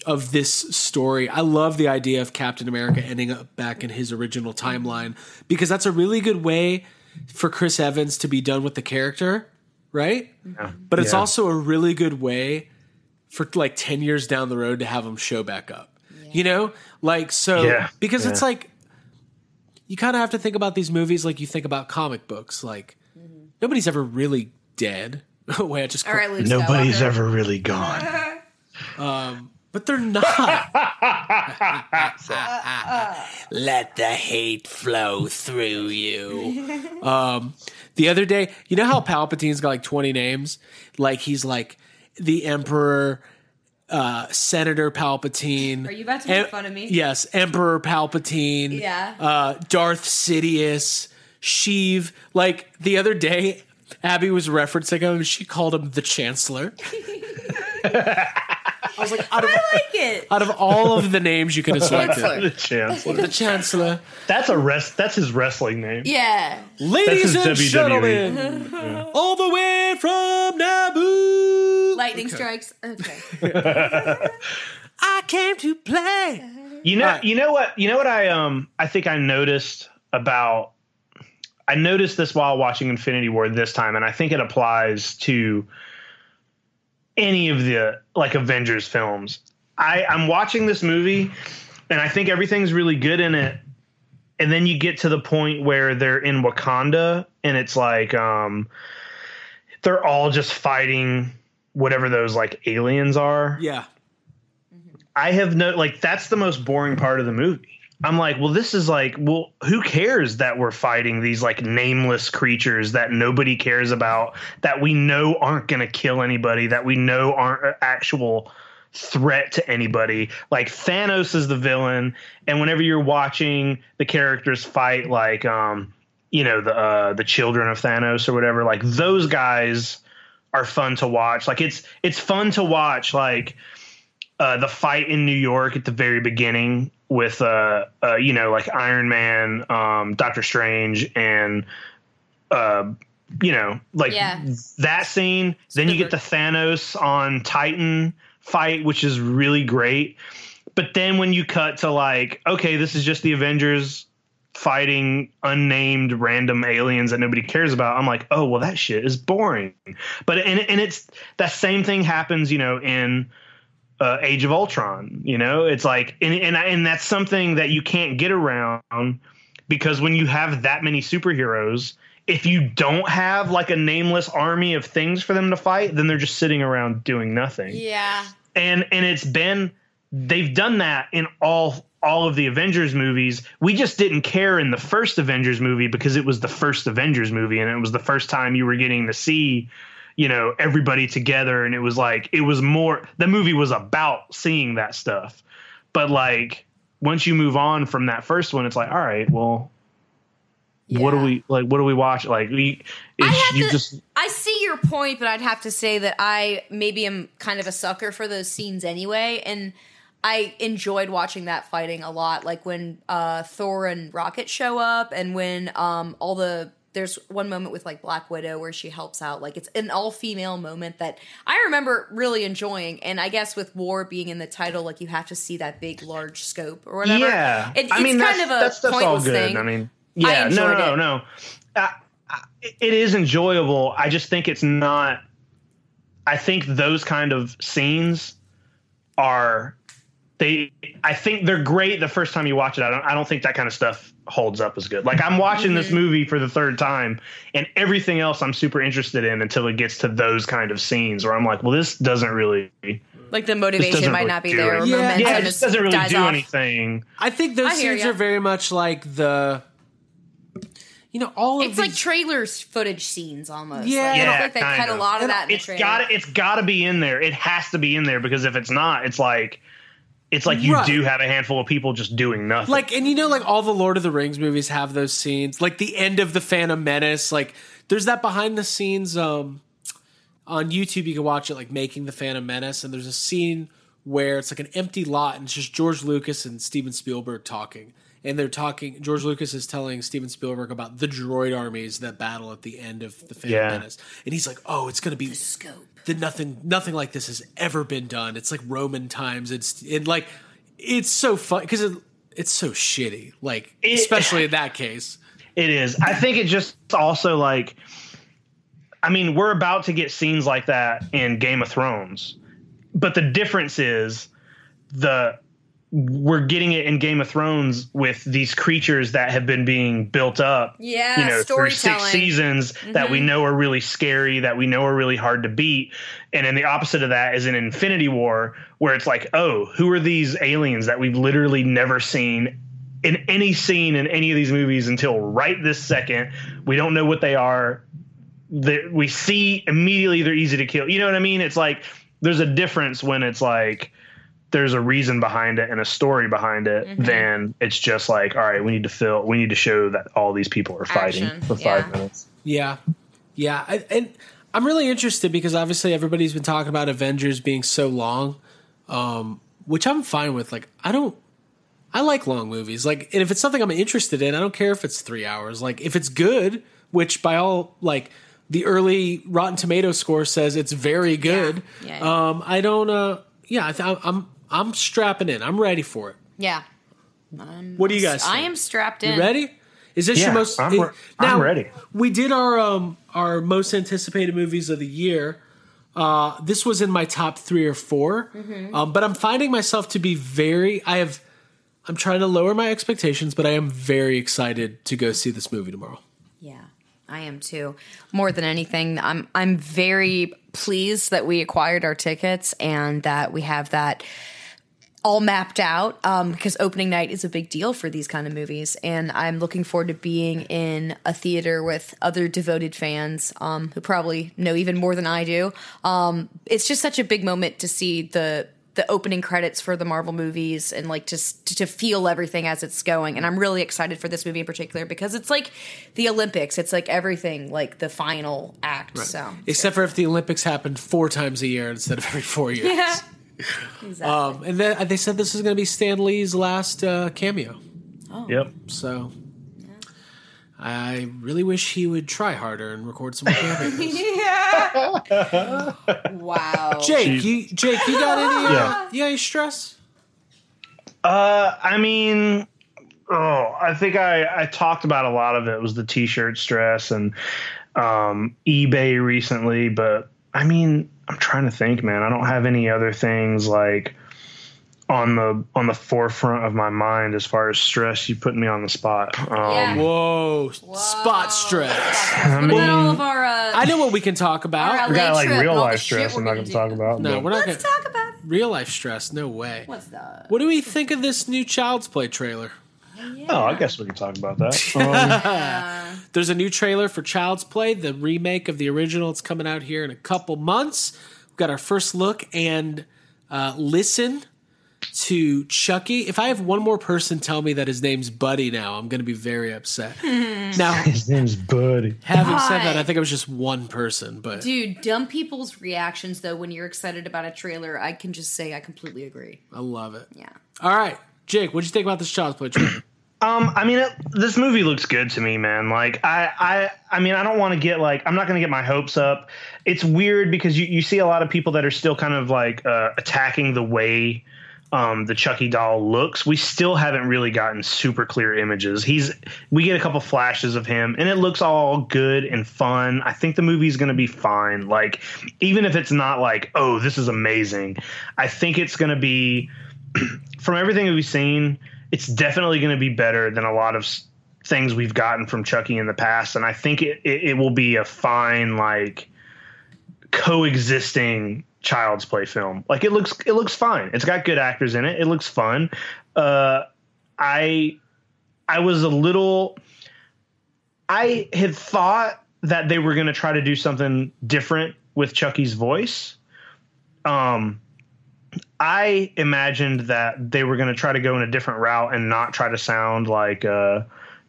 of this story. I love the idea of Captain America ending up back in his original timeline because that's a really good way for Chris Evans to be done with the character, right? But it's Yeah. also a really good way for like 10 years down the road to have him show back up. You know? Like so Yeah. because it's like you kind of have to think about these movies like you think about comic books like mm-hmm. nobody's ever really dead. (laughs) Wait, I just All right, Luke nobody's Skywalker. ever really gone (laughs) but they're not. (laughs) Let the hate flow through you. Um, the other day, you know how Palpatine's got like 20 names? Like he's like the Emperor, uh, Senator Palpatine. Are you about to make fun of me? Yes, Emperor Palpatine. Yeah. Uh, Darth Sidious, Sheev. Like the other day, Abby was referencing him she called him the Chancellor. (laughs) I was like, out of, I like it. out of all of the names you could have selected, the chancellor the Chancellor. that's a rest that's his wrestling name Yeah. Ladies and WWE. gentlemen, all the way from Naboo, Lightning strikes. Okay. (laughs) I came to play. You know, Right. you know what, you know what I um I think I noticed about I noticed this while watching Infinity War this time, and I think it applies to any of the like Avengers films. I I'm watching this movie, and I think everything's really good in it. And then you get to the point where they're in Wakanda, and it's like um they're all just fighting whatever those like aliens are. Yeah, I have no like that's the most boring part of the movie. I'm like, well, this is like, well, who cares that we're fighting these like nameless creatures that nobody cares about, that we know aren't going to kill anybody, that we know aren't an actual threat to anybody. Like Thanos is the villain, and whenever you're watching the characters fight, like, um, you know, the uh, the children of Thanos or whatever, like those guys are fun to watch. Like it's it's fun to watch, like uh, the fight in New York at the very beginning with uh, uh you know like Iron Man, um, Doctor Strange, and uh you know like Yeah. that scene. Then you get the Thanos on Titan fight, which is really great. But then when you cut to like, okay, this is just the Avengers fighting unnamed random aliens that nobody cares about. I'm like, oh well, that shit is boring. But and and it's that same thing happens, you know, in uh, Age of Ultron. You know, it's like, and and and that's something that you can't get around because when you have that many superheroes, if you don't have like a nameless army of things for them to fight, then they're just sitting around doing nothing. Yeah. And and it's been they've done that in all all of the Avengers movies. We just didn't care in the first Avengers movie because it was the first Avengers movie and it was the first time you were getting to see you know everybody together and it was like it was more the movie was about seeing that stuff but like once you move on from that first one, it's like, all right, well, what do we like? What do we watch? Like, we, I have you to, just I see your point, but I'd have to say that I maybe am kind of a sucker for those scenes anyway, and I enjoyed watching that fighting a lot. Like when uh, Thor and Rocket show up, and when um, all the there's one moment with like Black Widow where she helps out. Like it's an all female moment that I remember really enjoying. And I guess with War being in the title, like you have to see that big, large scope or whatever. Yeah, It- I mean it's kind of a that's, that's all pointless good. thing. I mean, I yeah, no, no, no, it. no. Uh, it is enjoyable. I just think it's not. I think those kind of scenes are they. I think they're great the first time you watch it. I don't. I don't think that kind of stuff holds up as good. Like I'm watching this mm-hmm. movie for the third time, and everything else I'm super interested in until it gets to those kind of scenes where I'm like, well, this doesn't really. Like the motivation might really not be there. it. Yeah. momentum Yeah, it is- just doesn't really dies do off. anything. I think those I hear scenes ya. are very much like the, you know, all of It's like trailers footage scenes almost. Yeah. like, I Yeah, feel like they cut kind a lot of that in the It's got to it's got to be in there. It has to be in there because if it's not, it's like it's like you Right. do have a handful of people just doing nothing. like and you know like all the lord of the rings movies have those scenes like the end of the phantom menace like there's that behind the scenes um on youtube you can watch it like making the phantom menace and there's a scene where it's like an empty lot and it's just george lucas and steven spielberg talking and they're talking george lucas is telling steven spielberg about the droid armies that battle at the end of the phantom Yeah. menace and he's like oh it's gonna be the scope. That nothing nothing like this has ever been done. It's like Roman times. It's it like it's so fun because it, it's so shitty. Like It- especially (laughs) in that case. it is. I think it just also like I mean, we're about to get scenes like that in Game of Thrones. But the difference is the we're getting it in Game of Thrones with these creatures that have been being built up, Yeah, you know, through six seasons that we mm-hmm. know are really scary, that we know are really hard to beat. And then the opposite of that is in Infinity War, where it's like, oh, who are these aliens that we've literally never seen in any scene in any of these movies until right this second? We don't know what they are. That we see immediately they're easy to kill. You know what I mean? It's like there's a difference when it's like there's a reason behind it and a story behind it Mm-hmm. then it's just like all right we need to fill we need to show that all these people are fighting Action, for five yeah. minutes Yeah, yeah, I, and I'm really interested because obviously everybody's been talking about Avengers being so long, um, which I'm fine with. Like I don't. I like long movies. Like, and if it's something I'm interested in, I don't care if it's three hours. Like, if it's good, which by all like the early Rotten Tomato score says it's very good. Yeah, yeah. Um, I don't. Uh, yeah, I th- I'm I'm strapping in. I'm ready for it. Yeah. What do you guys? I am strapped in. You ready? Is this your most? I'm re- I'm ready. We did our um our most anticipated movies of the year. Uh, this was in my top three or 4 Mm-hmm. um, but I'm finding myself to be very. I have. I'm trying to lower my expectations, but I am very excited to go see this movie tomorrow. Yeah, I am too. More than anything, I'm I'm very pleased that we acquired our tickets and that we have that all mapped out um, because opening night is a big deal for these kind of movies and i'm looking forward to being in a theater with other devoted fans um, who probably know even more than i do. Um, it's just such a big moment to see the the opening credits for the marvel movies and like just to, to feel everything as it's going and i'm really excited for this movie in particular because it's like the olympics. It's like everything like the final act so. Except for if the Olympics happened four times a year instead of every four years. yeah exactly. Um, and then they said this is going to be Stan Lee's last uh, cameo. yep So I really wish he would try harder and record some more cameos. (laughs) (laughs) wow Jake, you Jake, you got any? Uh, Yeah. You got any stress? uh i mean oh i think i i talked about a lot of it was the t-shirt stress and um ebay recently but i mean i'm trying to think man i don't have any other things like on the on the forefront of my mind as far as stress you put me on the spot um Yeah. Whoa, spot stress. (laughs) I What all mean, of our uh, I know what we can talk about. LA we got like real and all the life stress i'm not gonna gonna talk about No, but- we're not Let's gonna. talk about it. Real life stress? No way. What's that? What do we think of this new Child's Play trailer? Oh i guess we can talk about that (laughs) um, (laughs) There's a new trailer for Child's Play, the remake of the original. It's coming out here in a couple months. We've got our first look and uh, listen to Chucky. If I have one more person tell me that his name's Buddy now, I'm going to be very upset. (laughs) now, His name's Buddy. having said that, I think it was just one person, but Dude, dumb people's reactions though when you're excited about a trailer, I can just say I completely agree. I love it. Yeah. All right, Jake, what'd you think about this Child's Play trailer? Um, I mean, it, this movie looks good to me, man. Like, I, I, I mean, I don't want to get like, I'm not going to get my hopes up. It's weird because you, you see a lot of people that are still kind of like uh, attacking the way um, the Chucky doll looks. We still haven't really gotten super clear images. He's, we get a couple flashes of him, and it looks all good and fun. I think the movie's going to be fine. Like, even if it's not like, oh, this is amazing, I think it's going to be (clears throat) from everything we've seen, it's definitely going to be better than a lot of things we've gotten from Chucky in the past, and I think it, it, it will be a fine like coexisting child's play film. Like it looks it looks fine. It's got good actors in it. It looks fun. Uh, I I was a little. I had thought that they were going to try to do something different with Chucky's voice. Um, I imagined that they were going to try to go in a different route and not try to sound like uh,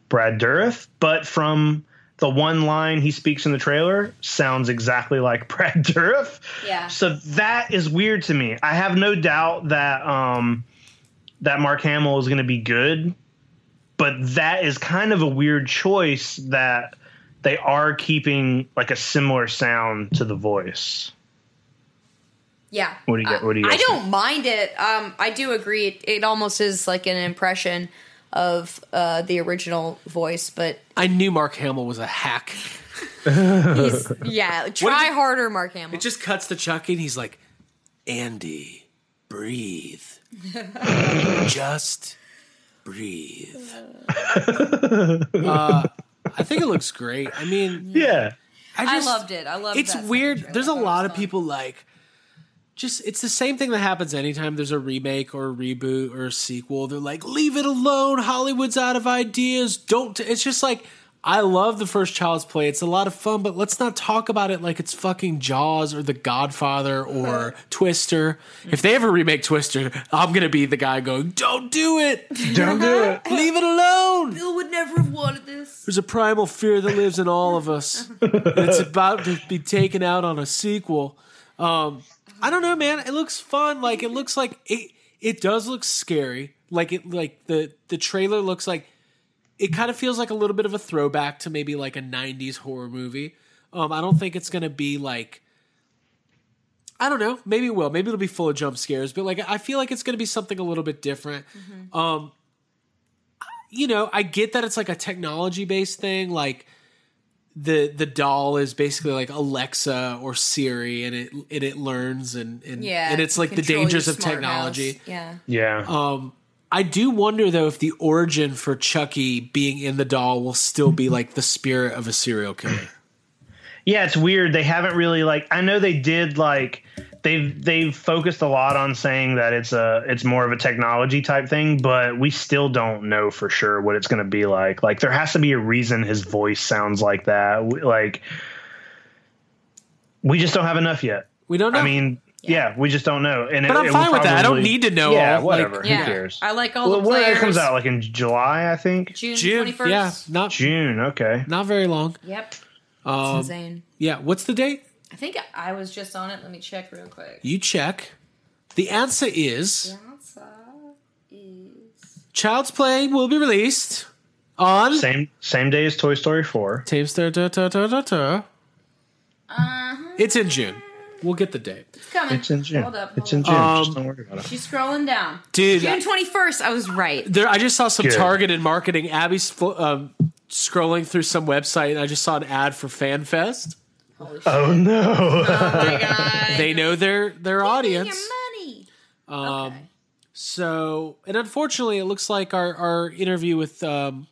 Brad Dourif, but from the one line he speaks in the trailer sounds exactly like (laughs) Brad Dourif. Yeah. So that is weird to me. I have no doubt that um, that Mark Hamill is going to be good, but that is kind of a weird choice that they are keeping like a similar sound to the voice. Yeah. What do you get? What do you I guys don't mind it. Um, I do agree. It, it almost is like an impression of uh, the original voice, but I knew Mark Hamill was a hack. (laughs) he's (laughs) yeah. Try it- harder, Mark Hamill. It just cuts to Chucky, and he's like, "Andy, breathe, (laughs) just breathe." uh, I think it looks great. I mean, Yeah. I, just- loved it. I loved. It. It's that weird. There's a trailer. I thought lot of people like just it's the same thing that happens anytime there's a remake or a reboot or a sequel. They're like, leave it alone. Hollywood's out of ideas. Don't. T-. It's just like I love the first Child's Play. It's a lot of fun, but let's not talk about it like it's fucking Jaws or The Godfather or (laughs) Twister. If they ever remake Twister, I'm gonna be the guy going, "Don't do it. (laughs) Don't do it. (laughs) Leave it alone." Bill would never have wanted this. There's a primal fear that lives in all of us. it's about to be taken out on a sequel. Um, I don't know, man. It looks fun. Like it looks like it. It does look scary. Like it. Like the the trailer looks like. It kind of feels like a little bit of a throwback to maybe like a '90s horror movie. Um, I don't think it's gonna be like. I don't know. Maybe it will. Maybe it'll be full of jump scares. But like, I feel like it's gonna be something a little bit different. Um, you know, I get that it's like a technology based thing. Like the the doll is basically like Alexa or Siri, and it and it learns and and Yeah, and it's like the dangers of technology. house. Yeah. Yeah. Um, I do wonder though if the origin for Chucky being in the doll will still be like the spirit of a serial killer. Yeah, it's weird. They haven't really like. I know they did like they've they've focused a lot on saying that it's a it's more of a technology type thing, but we still don't know for sure what it's going to be like. Like there has to be a reason his voice sounds like that. We- Like we just don't have enough yet. We don't know. I mean, yeah, we just don't know. And But it- I'm it fine will with that. I don't need to know Yeah, all, whatever. like- Who cares? I like all Well, the when players. it comes out, like in July, I think. June June, twenty first. yeah, not June. Okay. not very long. Yep. Um, insane. yeah, what's the date? I think I was just on it. Let me check real quick. You check. The answer is Answer is. Child's Play will be released on Same same day as Toy Story four. Tames da, da, da, da, da, da. Uh-huh. It's in June. We'll get the date. It's coming. It's in June. Hold up. It's in June. Um, Just don't worry about it. She's scrolling down. Dude, June twenty first. I was right. There, I just saw some Good. targeted marketing. Abby's um, scrolling through some website, and I just saw an ad for FanFest. Oh no. Oh my (laughs) god. They know their their audience. Your money. Um, Okay. So, and unfortunately, it looks like our our interview with um,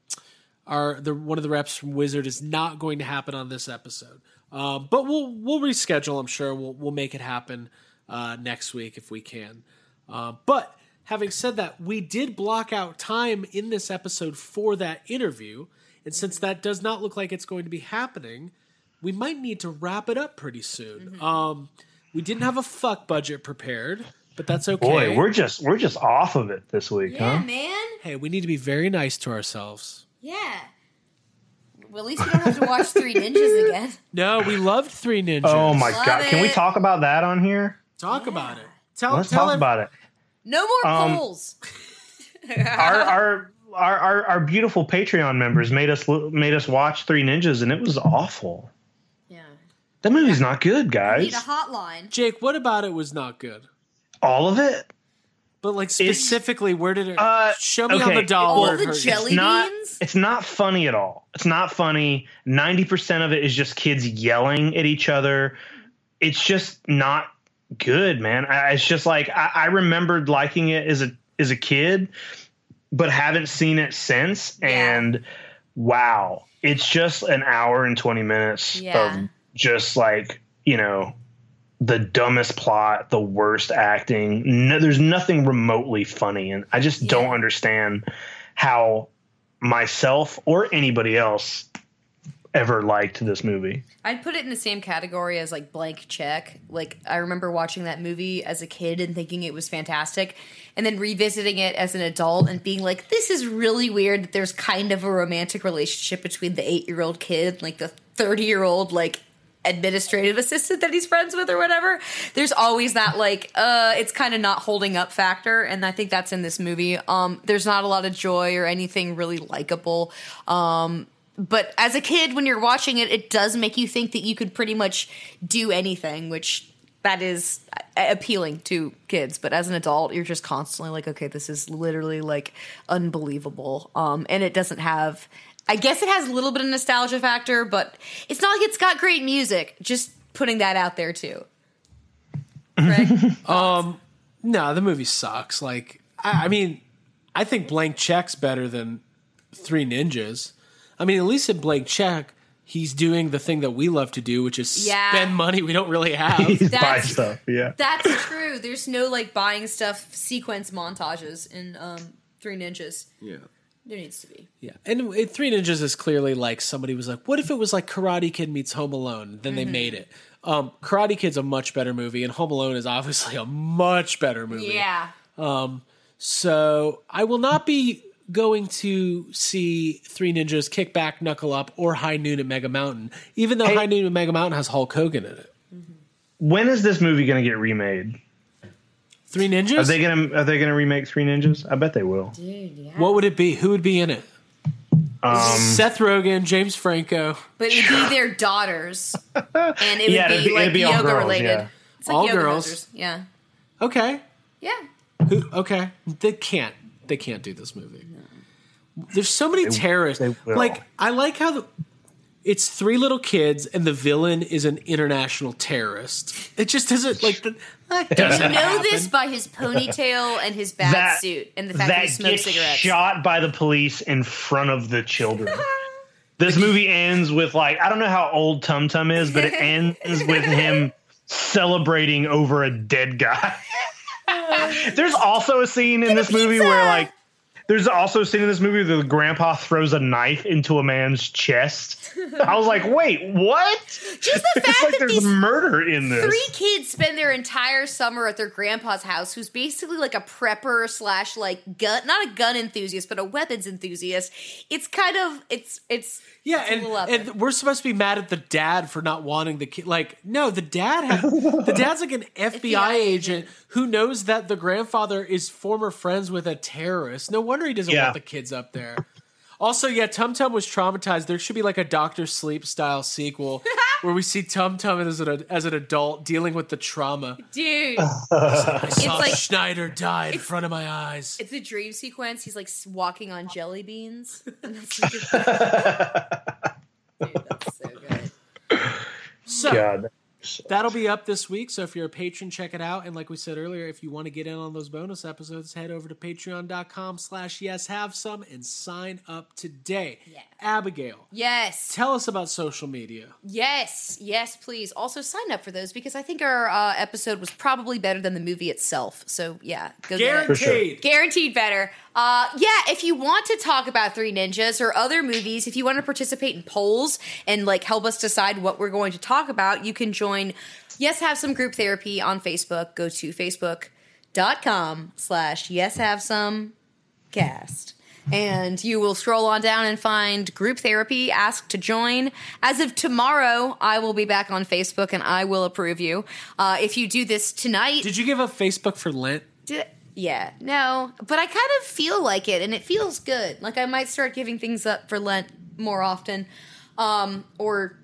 our the one of the reps from Wizard is not going to happen on this episode. Um, but we'll we'll reschedule. I'm sure we'll we'll make it happen uh, next week if we can. Uh, but having said that, we did block out time in this episode for that interview, and since that does not look like it's going to be happening, we might need to wrap it up pretty soon. Um, we didn't have a fuck budget prepared but that's okay. Boy, we're just we're just off of it this week, Yeah, huh? man. hey, we need to be very nice to ourselves. Yeah. Well, at least we don't have to watch Three Ninjas (laughs) again. No, we loved Three Ninjas. Oh my Love god! Can we talk about that on here? Talk about it. Tell, Let's tell talk ev- about it. No more Um, polls. (laughs) (laughs) our, our our our our beautiful Patreon members made us made us watch Three Ninjas, and it was awful. Yeah. That movie's not good, guys. Need guys. a hotline. Jake, what about it was not good? All of it. But like specifically, where did it? Uh, show me on the doll All where it the jelly It's not. beans? It's not funny at all. It's not funny. Ninety percent of it is just kids yelling at each other. It's just not good, man. I, it's just like I, I remembered liking it as a as a kid, but haven't seen it since. And wow, it's just an hour and twenty minutes Yeah. of just like you know the dumbest plot, the worst acting. No, there's nothing remotely funny, and I just don't understand how myself or anybody else ever liked this movie. I'd put it in the same category as like blank check. Like I remember watching that movie as a kid and thinking it was fantastic, and then revisiting it as an adult and being like, "This is really weird." That there's kind of a romantic relationship between the eight year old kid, and, like the thirty year old like administrative assistant that he's friends with or whatever. There's always that like, uh, it's kind of not holding up factor, and I think that's in this movie. Um, there's not a lot of joy or anything really likable. Um, but as a kid when you're watching it it does make you think that you could pretty much do anything which that is uh, appealing to kids but as an adult you're just constantly like okay this is literally like unbelievable um and it doesn't have i guess it has a little bit of nostalgia factor but it's not like it's got great music just putting that out there too (laughs) Um, no, the movie sucks. Like, I, I mean, I think Blank Check's better than Three Ninjas. I mean, at least in Blank Check, he's doing the thing that we love to do, which is Yeah. spend money we don't really have. Buy That's- stuff, yeah. that's true there's no like buying stuff sequence montages in um three ninjas yeah. There needs to be Yeah, and it, Three Ninjas is clearly like somebody was like, "What if it was like Karate Kid meets Home Alone?" Then they Mhm. made it. Um, Karate Kid's a much better movie, and Home Alone is obviously a much better movie. yeah Um, so I will not be going to see Three Ninjas, Kick Back, Knuckle Up, or High Noon at Mega Mountain, even though High Noon at Mega Mountain has Hulk Hogan in it. When is this movie going to get remade? Three Ninjas? Are they going to Are they going to remake Three Ninjas? I bet they will. dude yeah What would it be? Who would be in it? Um, Seth Rogen, James Franco. But it'd be (laughs) their daughters, (laughs) and it would it'd be be- like be yoga girls, related. yeah. It's like All yoga girls. masters. Yeah, Okay. yeah. Who, okay. They can't. They can't do this movie. There's so many terrorists. will. Like I like how the, it's three little kids and the villain is an international terrorist. It just doesn't like the, that You doesn't know happen. this by his ponytail and his bad That- suit, and the fact that, that he smokes gets cigarettes. shot by the police in front of the children. (laughs) this movie ends with like I don't know how old Tum Tum is, but it (laughs) ends with him celebrating over a dead guy. (laughs) There's also a scene in this movie where like there's also a scene in this movie where the grandpa throws a knife into a man's chest. I was like, wait, what? Just the (laughs) it's fact like that there's these murder in this. Three kids spend their entire summer at their grandpa's house, who's basically like a prepper slash like gun, not a gun enthusiast, but a weapons enthusiast. It's kind of it's it's Yeah, and, and we're supposed to be mad at the dad for not wanting the kid. Like, no, the dad has, the (laughs) dad's like an FBI, agent who knows that the grandfather is former friends with a terrorist. No wonder he doesn't Yeah. want the kids up there. Also, yeah, Tum Tum was traumatized. There should be like a Doctor Sleep style sequel (laughs) where we see Tum Tum as an as an adult dealing with the trauma. dude. (laughs) I it's saw like Schneider die in front of my eyes. it's a dream sequence. He's like walking on jelly beans. (laughs) And that's like- Dude, that's so good. So God. That'll be up this week. So if you're a patron, check it out. And like we said earlier, if you want to get in on those bonus episodes, head over to patreon.com slash yes have some and sign up today. Yeah. Abigail, Yes. tell us about social media. Yes, yes, please. Also sign up for those because I think our uh, episode was probably better than the movie itself. So yeah, go get it. Guaranteed. Sure. Guaranteed better. Uh, yeah, if you want to talk about Three Ninjas or other movies, if you want to participate in polls and like help us decide what we're going to talk about, you can join Yes Have Some Group Therapy on Facebook. Go to Facebook dot com slash yes have some cast and you will scroll on down and find group therapy ask to join as of tomorrow i will be back on facebook and i will approve you uh, if you do this tonight Did you give up Facebook for Lent? did, yeah. No but i kind of feel like it and it feels good. Like i might start giving things up for lent more often um, or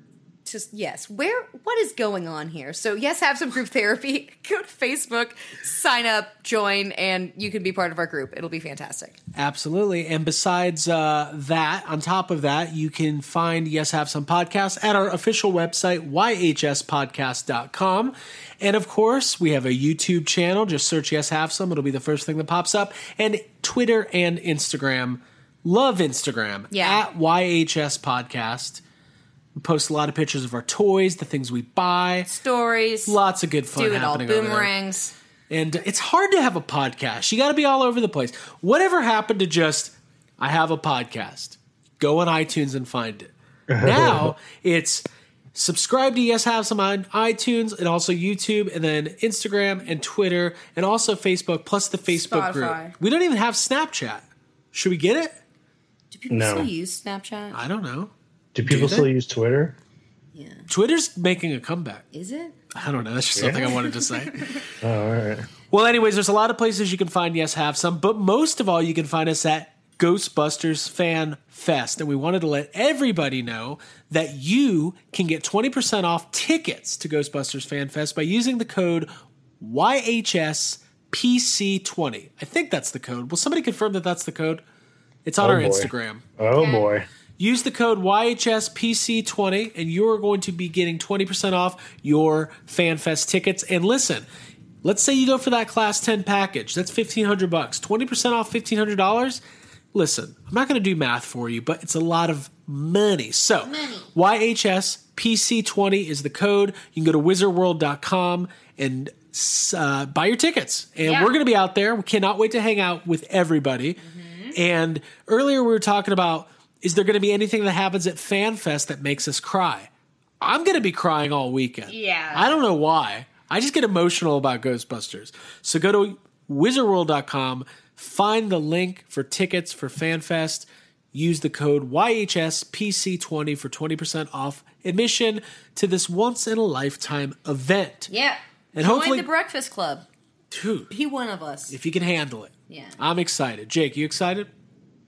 just yes where what is going on here so yes have some group therapy (laughs) go to facebook sign up join and you can be part of our group it'll be fantastic Absolutely. And besides uh, that, on top of that, you can find Yes Have Some Podcasts at our official website, yhspodcast.com. And of course, we have a YouTube channel. Just search Yes Have Some. It'll be the first thing that pops up. And Twitter and Instagram. Love Instagram. Yeah. At YHS Podcast. We post a lot of pictures of our toys, the things we buy. stories Lots of good fun do it all happening over boomerangs And it's hard to have a podcast. You got to be all over the place. Whatever happened to just, I have a podcast? Go on iTunes and find it. (laughs) Now it's subscribe to Yes Have Some on iTunes and also YouTube and then Instagram and Twitter and also Facebook plus the Facebook Spotify. group. We don't even have Snapchat. Should we get it? do people No. still use snapchat I don't know. Do people they? still use Twitter? Yeah. Twitter's making a comeback. is it I don't know. That's just something I wanted to say. (laughs) Oh, all right. Well, anyways, there's a lot of places you can find Yes Have Some, but most of all, you can find us at Ghostbusters Fan Fest. And we wanted to let everybody know that you can get 20% off tickets to Ghostbusters Fan Fest by using the code YHSPC20. I think that's the code. Will somebody confirm that that's the code? It's on Oh, our boy. Instagram. Oh boy. Use the code YHSPC20 and you're going to be getting 20% off your FanFest tickets. And listen, let's say you go for that class 10 package. That's 1500 bucks. 20% off $1500. Listen, I'm not going to do math for you, but it's a lot of money. So, YHSPC20 is the code. You can go to wizardworld.com and uh, buy your tickets. And Yeah. we're going to be out there. We cannot wait to hang out with everybody. And earlier we were talking about is there going to be anything that happens at FanFest that makes us cry? I'm going to be crying all weekend. Yeah. I don't know why. I just get emotional about Ghostbusters. So go to wizardworld.com, find the link for tickets for FanFest, use the code YHSPC20 for 20% off admission to this once in a lifetime event. yeah And join hopefully- the breakfast club Dude, be one of us if you can handle it. yeah I'm excited. Jake, you excited?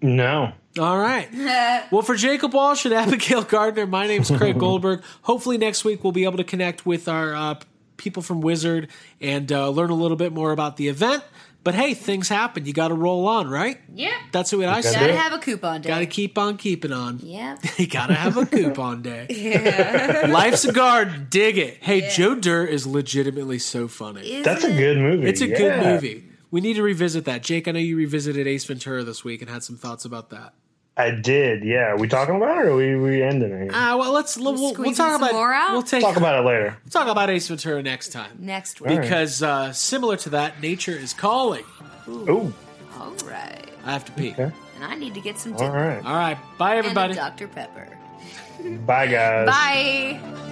No. All right. (laughs) well, for Jacob Walsh and (laughs) Abigail Gardner, my name's Craig (laughs) Goldberg. Hopefully, next week we'll be able to connect with our uh, people from Wizard and uh, learn a little bit more about the event. But hey, things happen. You got to roll on, right? yeah That's what I gotta say. gotta have a coupon day Got to keep on keeping on. yeah You got to have a coupon day. yeah. Life's a garden. Dig it. Hey, Joe Dirt is legitimately so funny. Is That's a good movie. It's a good movie. We need to revisit that. Jake, I know you revisited Ace Ventura this week and had some thoughts about that. I did. Yeah. Are we talking about it or are we, we ending it? Ah, well, let's we'll, we'll, squeezing talk about more out? we'll take Talk about it later. we'll talk about Ace Ventura next time next week because uh, similar to that, nature is calling. Oh, all right I have to pee. okay. and i need to get some All dinner right. All right, bye and a everybody. dr pepper Bye, guys. bye